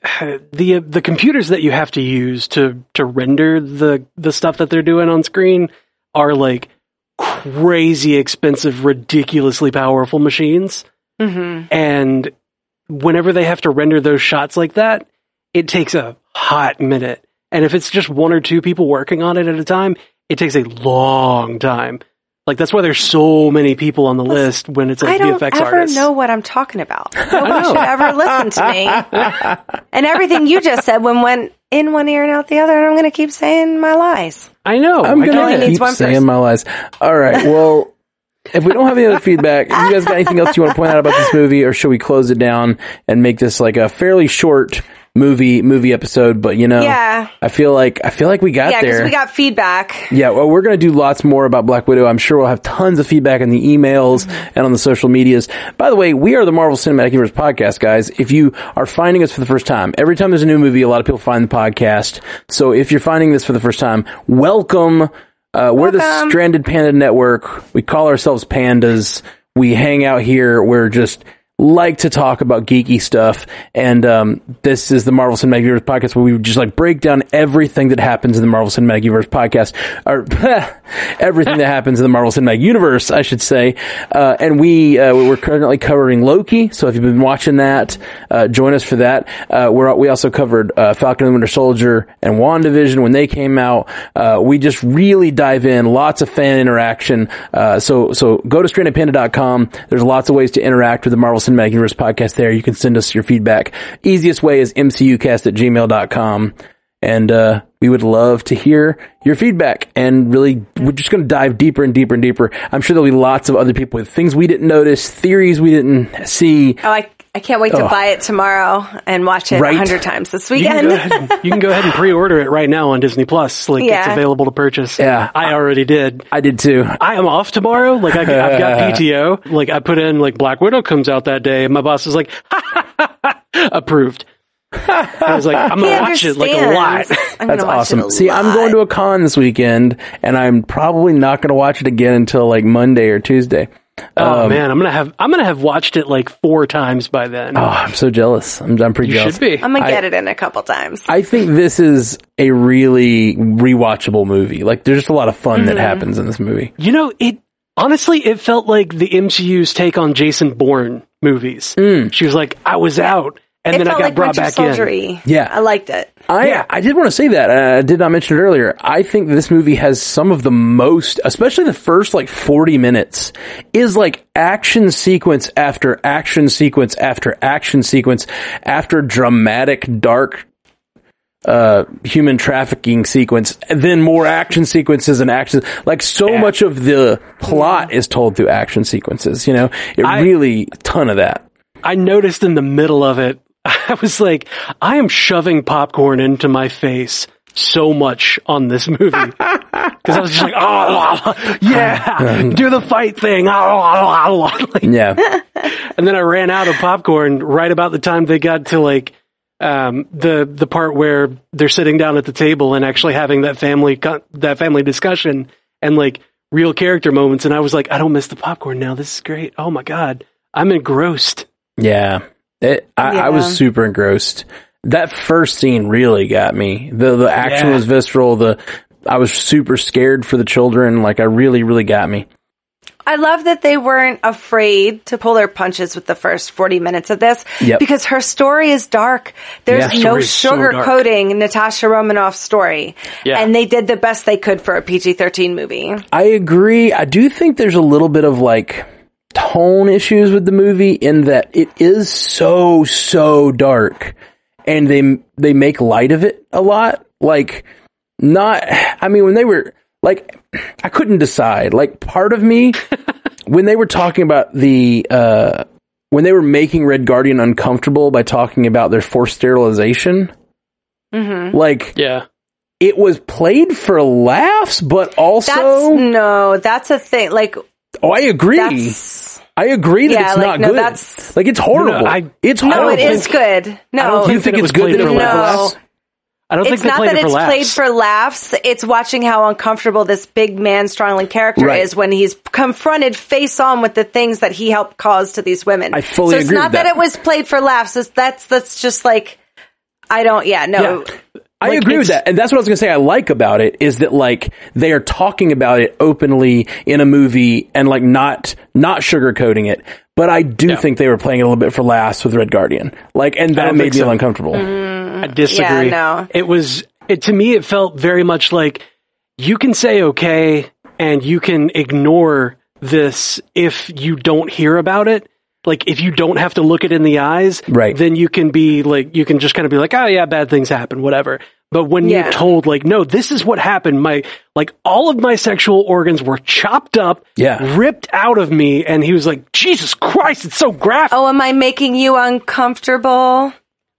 Speaker 1: the the computers that you have to use to to render the the stuff that they're doing on screen are like crazy expensive, ridiculously powerful machines.
Speaker 3: hmm
Speaker 1: And whenever they have to render those shots like that, it takes a hot minute. And if it's just one or two people working on it at a time, it takes a long time. Like that's why there's so many people on the list when it's like I
Speaker 3: don't
Speaker 1: VFX
Speaker 3: ever
Speaker 1: artists.
Speaker 3: know what I'm talking about.
Speaker 1: I
Speaker 3: Nobody should ever listen to me. And everything you just said when went in one ear and out the other, and I'm going to keep saying my lies.
Speaker 1: I know.
Speaker 2: I'm
Speaker 1: I
Speaker 2: gonna
Speaker 1: get
Speaker 3: only
Speaker 1: it.
Speaker 3: needs
Speaker 2: keep
Speaker 3: one
Speaker 2: saying
Speaker 3: person.
Speaker 2: my lies. All right. Well, if we don't have any other feedback, if you guys got anything else you want to point out about this movie, or should we close it down and make this like a fairly short movie movie episode? But you know,
Speaker 3: Yeah.
Speaker 2: I feel like I feel like we got
Speaker 3: Yeah,
Speaker 2: there.
Speaker 3: we got feedback.
Speaker 2: yeah, well, we're going to do lots more about Black Widow. I'm sure we'll have tons of feedback in the emails and on the social medias. By the way, we are the Marvel Cinematic Universe podcast, guys. If you are finding us for the first time, every time there's a new movie, a lot of people find the podcast. So if you're finding this for the first time, welcome. Uh, we're the Stranded Panda Network. We call ourselves pandas. We hang out here. We're just like to talk about geeky stuff. And um, this is the Marvel Cinematic Universe podcast where we just like break down everything that happens in the Marvel Cinematic Universe podcast, or everything that happens in the Marvel Cinematic Universe, I should say. Uh, and we uh, we're currently covering Loki. So if you've been watching that, uh, join us for that. Uh, we're we also covered uh, Falcon and the Winter Soldier and WandaVision when they came out. Uh, we just really dive in, lots of fan interaction. Uh, so so go to strandedpanda.com. There's lots of ways to interact with the Marvel Cinematic Universe podcast there. You can send us your feedback. Easiest way is mcucast at gmail.com. And, uh, we would love to hear your feedback and really, we're just going to dive deeper and deeper and deeper. I'm sure there'll be lots of other people with things we didn't notice, theories we didn't see.
Speaker 3: Oh, I, I can't wait to
Speaker 2: Oh.
Speaker 3: buy it tomorrow and watch it a
Speaker 2: Right.
Speaker 3: hundred times this
Speaker 1: You can,
Speaker 3: weekend.
Speaker 1: ahead and, you can go ahead and pre-order it right now on Disney Plus. Like it's available to purchase.
Speaker 2: Yeah.
Speaker 1: I already did.
Speaker 2: I did too.
Speaker 1: I am off tomorrow. Like I, I've got PTO. Like I put in like Black Widow comes out that day, and my boss is like, approved. I was like, I'm gonna watch it like a lot.
Speaker 2: That's awesome.
Speaker 3: It a
Speaker 2: See, I'm going to a con this weekend and I'm probably not going to watch it again until like Monday or Tuesday.
Speaker 1: Oh
Speaker 2: Um,
Speaker 1: man, I'm gonna have I'm gonna have watched it like four times by then.
Speaker 2: Oh, I'm so jealous. I'm, I'm pretty
Speaker 1: you
Speaker 2: jealous.
Speaker 1: should be.
Speaker 3: I'm gonna
Speaker 2: I-
Speaker 3: get it in a couple times.
Speaker 2: I think this is a really rewatchable movie. Like, there's just a lot of fun
Speaker 3: Mm-hmm.
Speaker 2: that happens in this movie.
Speaker 1: You know, it honestly it felt like the MCU's take on Jason Bourne movies. She was like, I was out, and
Speaker 3: it
Speaker 1: then I
Speaker 3: felt
Speaker 1: got
Speaker 3: like
Speaker 1: brought
Speaker 3: Winter
Speaker 1: back
Speaker 3: Soldiery.
Speaker 1: in.
Speaker 2: Yeah.
Speaker 3: I liked it.
Speaker 2: I
Speaker 1: Yeah.
Speaker 2: I did want to say that. uh, I did not mention it earlier. I think this movie has some of the most, especially the first like 40 minutes is like action sequence after action sequence after action sequence after dramatic dark uh human trafficking sequence and then more action sequences and action like so
Speaker 1: Yeah.
Speaker 2: much of the plot is told through action sequences you know it
Speaker 1: I-
Speaker 2: really a ton of that
Speaker 1: I noticed in the middle of it, I was like, I am shoving popcorn into my face so much on this movie. Because I was just like, oh, yeah, do the fight thing. Like,
Speaker 2: yeah
Speaker 1: and then I ran out of popcorn right about the time they got to like um, the the part where they're sitting down at the table and actually having that family that family discussion and like real character moments. And I was like, I don't miss the popcorn now. This is great. Oh my god, I'm engrossed.
Speaker 2: Yeah. It, I, I was super engrossed. That first scene really got me. The the action
Speaker 1: Yeah.
Speaker 2: was visceral. The I was super scared for the children. Like I really, really got me.
Speaker 3: I love that they weren't afraid to pull their punches with the first 40 minutes of this
Speaker 2: Yep.
Speaker 3: because her story is dark. There's
Speaker 2: Yeah.
Speaker 3: no
Speaker 1: Story is so
Speaker 3: sugarcoating Natasha Romanoff's story.
Speaker 1: Yeah.
Speaker 3: And they did the best they could for a PG-13 movie.
Speaker 2: I agree. I do think there's a little bit of like tone issues with the movie in that it is so so dark, and they they make light of it a lot. Like not. I mean, when they were like, I couldn't decide. Like part of me when they were talking about the uh when they were making Red Guardian uncomfortable by talking about their forced sterilization,
Speaker 3: Mm-hmm.
Speaker 2: like
Speaker 1: Yeah.
Speaker 2: it was played for laughs, but
Speaker 3: That's
Speaker 2: also
Speaker 3: no, that's a thing. Like
Speaker 2: oh, I agree.
Speaker 3: that's
Speaker 2: I agree that
Speaker 3: Yeah,
Speaker 2: it's
Speaker 3: like,
Speaker 2: not
Speaker 3: no,
Speaker 2: good.
Speaker 3: that's-
Speaker 2: like it's horrible.
Speaker 1: No, I-
Speaker 2: it's
Speaker 3: no, it is good. No,
Speaker 1: I don't
Speaker 2: You
Speaker 1: think
Speaker 2: think it's good that it
Speaker 3: No.
Speaker 2: laughs?
Speaker 1: I don't think
Speaker 3: it's
Speaker 1: they
Speaker 3: not that
Speaker 1: it
Speaker 3: it's
Speaker 1: laughs.
Speaker 3: played for laughs. It's watching how uncomfortable this big man strangling character
Speaker 2: Right.
Speaker 3: is when he's confronted face on with the things that he helped cause to these women.
Speaker 2: I fully
Speaker 3: so it's
Speaker 2: agree
Speaker 3: not
Speaker 2: with
Speaker 3: that.
Speaker 2: that.
Speaker 3: it was played for laughs. It's, that's that's just like I don't. Yeah, no.
Speaker 2: I
Speaker 1: Like,
Speaker 2: agree with that. And that's what I was going to say I like about it is that like they are talking about it openly in a movie and like not not sugarcoating it. But I do
Speaker 1: Yeah.
Speaker 2: think they were playing it a little bit for laughs with Red Guardian. Like and that made me
Speaker 1: so.
Speaker 2: uncomfortable. Mm.
Speaker 1: I disagree.
Speaker 3: no.
Speaker 1: It was it to me. It felt very much like you can say okay and you can ignore this if you don't hear about it. Like if you don't have to look it in the eyes,
Speaker 2: Right.
Speaker 1: Then you can be like you can just kind of be like, oh yeah, bad things happen, whatever. But when
Speaker 3: Yeah.
Speaker 1: you're told like, no, this is what happened. My like all of my sexual organs were chopped up,
Speaker 2: Yeah.
Speaker 1: ripped out of me, and he was like, Jesus Christ, it's so graphic.
Speaker 3: Oh, am I making you uncomfortable?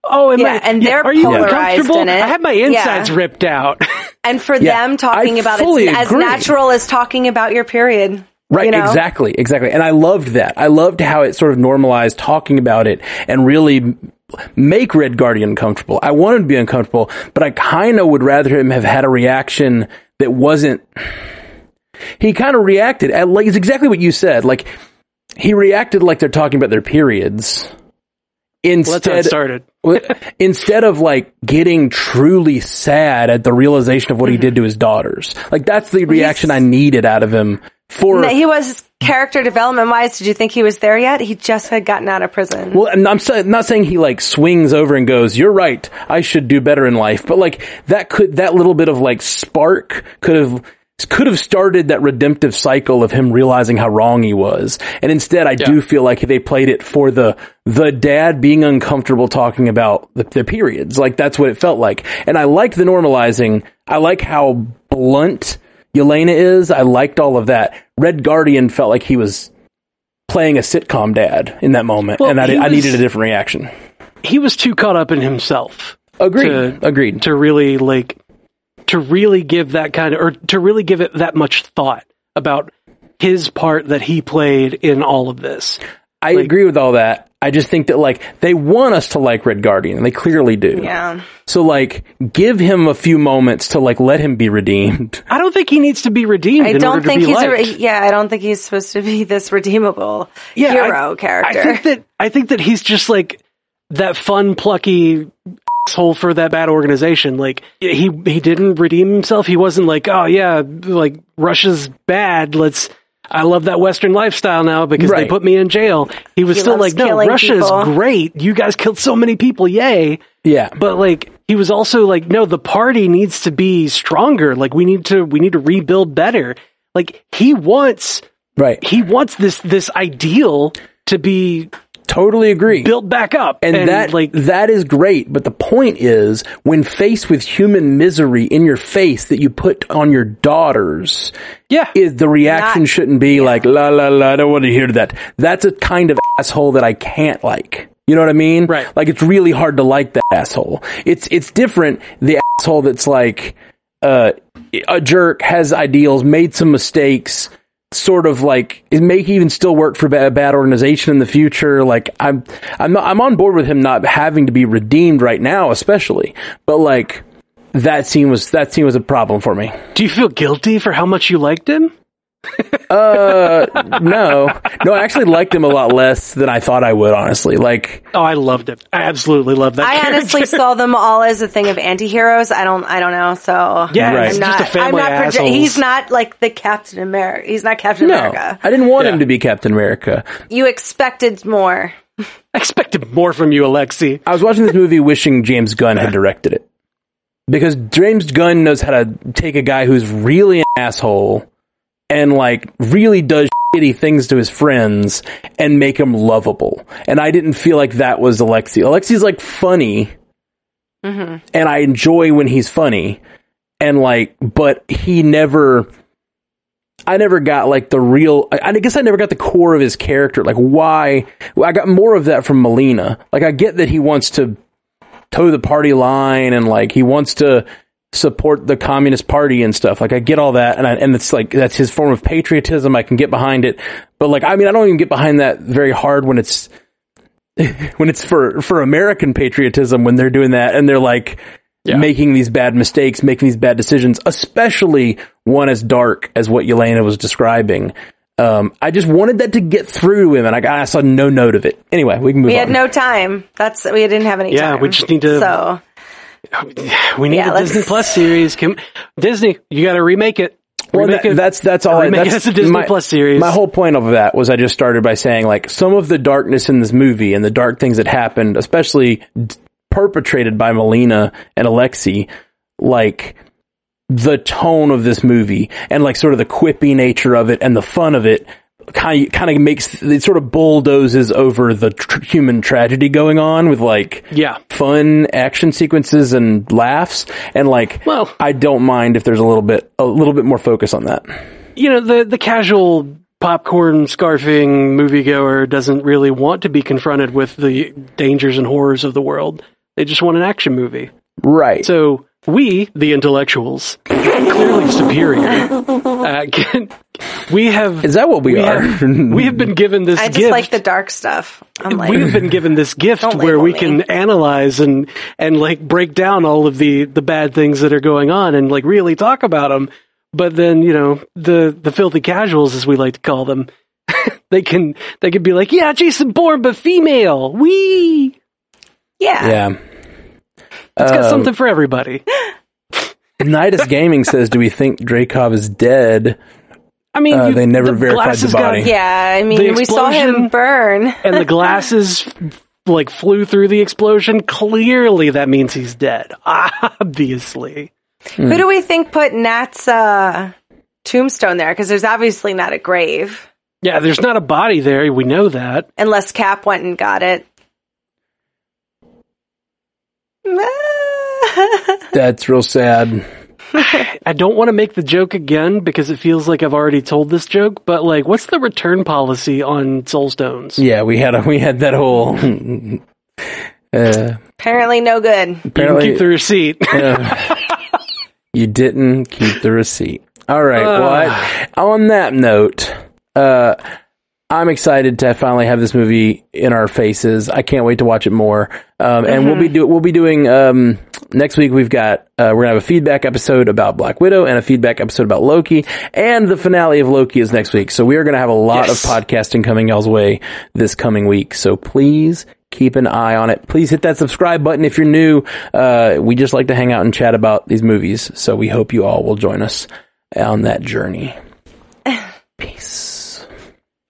Speaker 1: Oh, am
Speaker 3: Yeah,
Speaker 1: I,
Speaker 3: and they're
Speaker 1: are you
Speaker 3: polarized
Speaker 1: uncomfortable?
Speaker 3: in it.
Speaker 1: I had my
Speaker 3: Yeah.
Speaker 1: insides ripped out.
Speaker 3: And for
Speaker 2: Yeah,
Speaker 3: them talking
Speaker 2: I
Speaker 3: about
Speaker 2: fully
Speaker 3: it as natural as talking about your period.
Speaker 2: Right,
Speaker 3: you know?
Speaker 2: exactly, exactly. And I loved that. I loved how it sort of normalized talking about it and really make Red Guardian comfortable. I wanted to be uncomfortable, but I kind of would rather him have had a reaction that wasn't. He kind of reacted at like it's exactly what you said. Like he reacted like they're talking about their periods.
Speaker 1: Well, that's how
Speaker 2: Instead,
Speaker 1: started.
Speaker 2: instead of like getting truly sad at the realization of what he mm-hmm. did to his daughters, like that's the reaction I needed out of him. For
Speaker 3: No, he was character development wise. Did you think he was there yet? He just had gotten out of prison.
Speaker 2: Well, and I'm sa- not saying he like swings over and goes, "You're right. I should do better in life." But like that could that little bit of like spark could have could have started that redemptive cycle of him realizing how wrong he was. And instead, I do feel like they played it for the the dad being uncomfortable talking about the, the periods. Like that's what it felt like. And I like the normalizing. I like how blunt Yelena is. I liked all of that. Red Guardian felt like he was playing a sitcom dad in that moment,
Speaker 1: Well,
Speaker 2: and I,
Speaker 1: he
Speaker 2: I needed a different reaction.
Speaker 1: He was too caught up in himself
Speaker 2: Agreed.
Speaker 1: To-
Speaker 2: Agreed.
Speaker 1: to really like to really give that kind of or to really give it that much thought about his part that he played in all of this.
Speaker 2: I agree with all that. I just think that like they want us to like Red Guardian, and they clearly do.
Speaker 3: yeah.
Speaker 2: So like, give him a few moments to like let him be redeemed.
Speaker 1: I don't think he needs to be redeemed.
Speaker 3: I
Speaker 1: in
Speaker 3: don't
Speaker 1: order
Speaker 3: think
Speaker 1: to be
Speaker 3: he's a, re- yeah. I don't think he's supposed to be this redeemable
Speaker 1: Yeah,
Speaker 3: hero
Speaker 1: I,
Speaker 3: character.
Speaker 1: I think that I think that he's just like that fun, plucky asshole for that bad organization. Like he he didn't redeem himself. He wasn't like, oh yeah, like Russia's bad. Let's I love that Western lifestyle now because they put me in jail. He was
Speaker 3: He
Speaker 1: still like, no,
Speaker 3: killing
Speaker 1: Russia
Speaker 3: people."
Speaker 1: is great. You guys killed so many people. Yay.
Speaker 2: Yeah.
Speaker 1: But like, he was also like, no, the party needs to be stronger. Like, we need to, we need to rebuild better. Like, he wants,
Speaker 2: right.
Speaker 1: he wants this, this ideal to be
Speaker 2: Totally agree.
Speaker 1: built back up.
Speaker 2: and, that
Speaker 1: like,
Speaker 2: that is great but the point is when faced with human misery in your face that you put on your daughters
Speaker 1: yeah.
Speaker 2: is the reaction
Speaker 3: Not-
Speaker 2: shouldn't be like la la la I don't want to hear that that's a kind of asshole that I can't like you know what I mean
Speaker 1: Right.
Speaker 2: like it's really hard to like that asshole it's it's different the asshole that's like uh a jerk has ideals made some mistakes sort of like it may even still work for a bad organization in the future. Like I'm, I'm not, I'm on board with him not having to be redeemed right now, especially. But like that scene was that scene was a problem for me.
Speaker 1: Do you feel guilty for how much you liked him?
Speaker 2: Uh, no, no, I actually liked him a lot less than I thought I would. Honestly, like
Speaker 1: Oh, I loved it. I absolutely loved that.
Speaker 3: I
Speaker 1: character.
Speaker 3: honestly saw them all as a thing of anti-heroes. I don't, I don't know. So
Speaker 1: Yeah,
Speaker 2: Right.
Speaker 3: I'm
Speaker 1: just
Speaker 3: not,
Speaker 1: a family
Speaker 3: I'm not proje- he's not like the Captain America. He's not Captain
Speaker 2: no,
Speaker 3: America.
Speaker 2: I didn't want
Speaker 1: Yeah.
Speaker 2: him to be Captain America.
Speaker 3: You expected more.
Speaker 1: I expected more from you, Alexei.
Speaker 2: I was watching this movie wishing James Gunn had directed it. Because James Gunn knows how to take a guy who's really an asshole and like really does shitty things to his friends and make him lovable. And I didn't feel like that was Alexei. Alexei's like funny mm-hmm. and I enjoy when he's funny and like, but he never, I never got like the real. I, I guess I never got the core of his character. Like why? I got more of that from Melina. Like I get that he wants to toe the party line and like he wants to support the communist party and stuff. Like I get all that, and I, and it's like that's his form of patriotism. I can get behind it, but like I mean, I don't even get behind that very hard when it's when it's for for American patriotism when they're doing that and they're like
Speaker 1: Yeah.
Speaker 2: making these bad mistakes, making these bad decisions, especially one as dark as what Yelena was describing. Um, I just wanted that to get through to him, and I, I saw no note of it. Anyway, we can move on.
Speaker 3: We
Speaker 2: on.
Speaker 3: had no time. That's we didn't have any
Speaker 1: Yeah,
Speaker 3: time.
Speaker 1: we just need to-
Speaker 3: So
Speaker 1: We need
Speaker 3: Yeah,
Speaker 1: a
Speaker 3: let's-
Speaker 1: Disney Plus series. Can, Disney, you got to remake it.
Speaker 2: Well,
Speaker 1: Remake
Speaker 2: that-
Speaker 1: it.
Speaker 2: that's that's all. I,
Speaker 1: remake it
Speaker 2: that's
Speaker 1: as a Disney
Speaker 2: my,
Speaker 1: Plus series.
Speaker 2: My whole point of that was I just started by saying like some of the darkness in this movie and the dark things that happened, especially d- perpetrated by Melina and Alexei, like the tone of this movie and like sort of the quippy nature of it and the fun of it kind of, kind of makes it sort of bulldozes over the tr- human tragedy going on with like
Speaker 1: Yeah.
Speaker 2: fun action sequences and laughs and like
Speaker 1: Well-
Speaker 2: I don't mind if there's a little bit a little bit more focus on that.
Speaker 1: You know, the, the casual popcorn scarfing moviegoer doesn't really want to be confronted with the dangers and horrors of the world. They just want an action movie.
Speaker 2: Right.
Speaker 1: So we, the intellectuals, clearly superior, uh, can, we have
Speaker 2: Is that what we,
Speaker 1: we
Speaker 2: are?
Speaker 1: have, we have been given this gift.
Speaker 3: I just
Speaker 1: gift.
Speaker 3: like the dark stuff. I'm like,
Speaker 1: we have been given this gift where we
Speaker 3: me.
Speaker 1: can analyze and and like break down all of the the bad things that are going on and like really talk about them. But then you know the the filthy casuals, as we like to call them, they can they can be like, yeah, Jason Bourne, but female. We
Speaker 3: yeah.
Speaker 2: yeah.
Speaker 1: It's got
Speaker 2: Um,
Speaker 1: something for everybody.
Speaker 2: Nidus Gaming says, "Do we think Dreykov is dead?"
Speaker 1: I mean,
Speaker 2: Uh,
Speaker 1: you-
Speaker 2: they never
Speaker 1: the
Speaker 2: verified
Speaker 1: glass
Speaker 2: the
Speaker 1: has got-
Speaker 2: body.
Speaker 3: Yeah, I
Speaker 1: The
Speaker 3: mean, we saw him burn.
Speaker 1: and the glasses like flew through the explosion. Clearly, that means he's dead. Obviously.
Speaker 2: Hmm.
Speaker 3: Who do we think put Nat's uh, tombstone there? Because there's obviously not a grave,
Speaker 1: Yeah, there's not a body there. We know that.
Speaker 3: unless Cap went and got it.
Speaker 2: That's real sad.
Speaker 1: I don't want to make the joke again because it feels like I've already told this joke, but like, what's the return policy on soulstones?
Speaker 2: Yeah, we had a, we had that whole. uh,
Speaker 3: Apparently, no good.
Speaker 1: You can
Speaker 2: apparently,
Speaker 1: keep the receipt.
Speaker 2: you didn't keep the receipt. All right.
Speaker 1: Uh.
Speaker 2: well, I, on that note, uh, I'm excited to finally have this movie in our faces. I can't wait to watch it more. Um, and we'll be do we'll be doing um, next week. We've got uh, we're gonna have a feedback episode about Black Widow and a feedback episode about Loki, and the finale of Loki is next week. So we are gonna have a lot
Speaker 1: Yes.
Speaker 2: of podcasting coming y'all's way this coming week. So please keep an eye on it. Please hit that subscribe button if you're new. Uh, we just like to hang out and chat about these movies. So we hope you all will join us on that journey. Peace.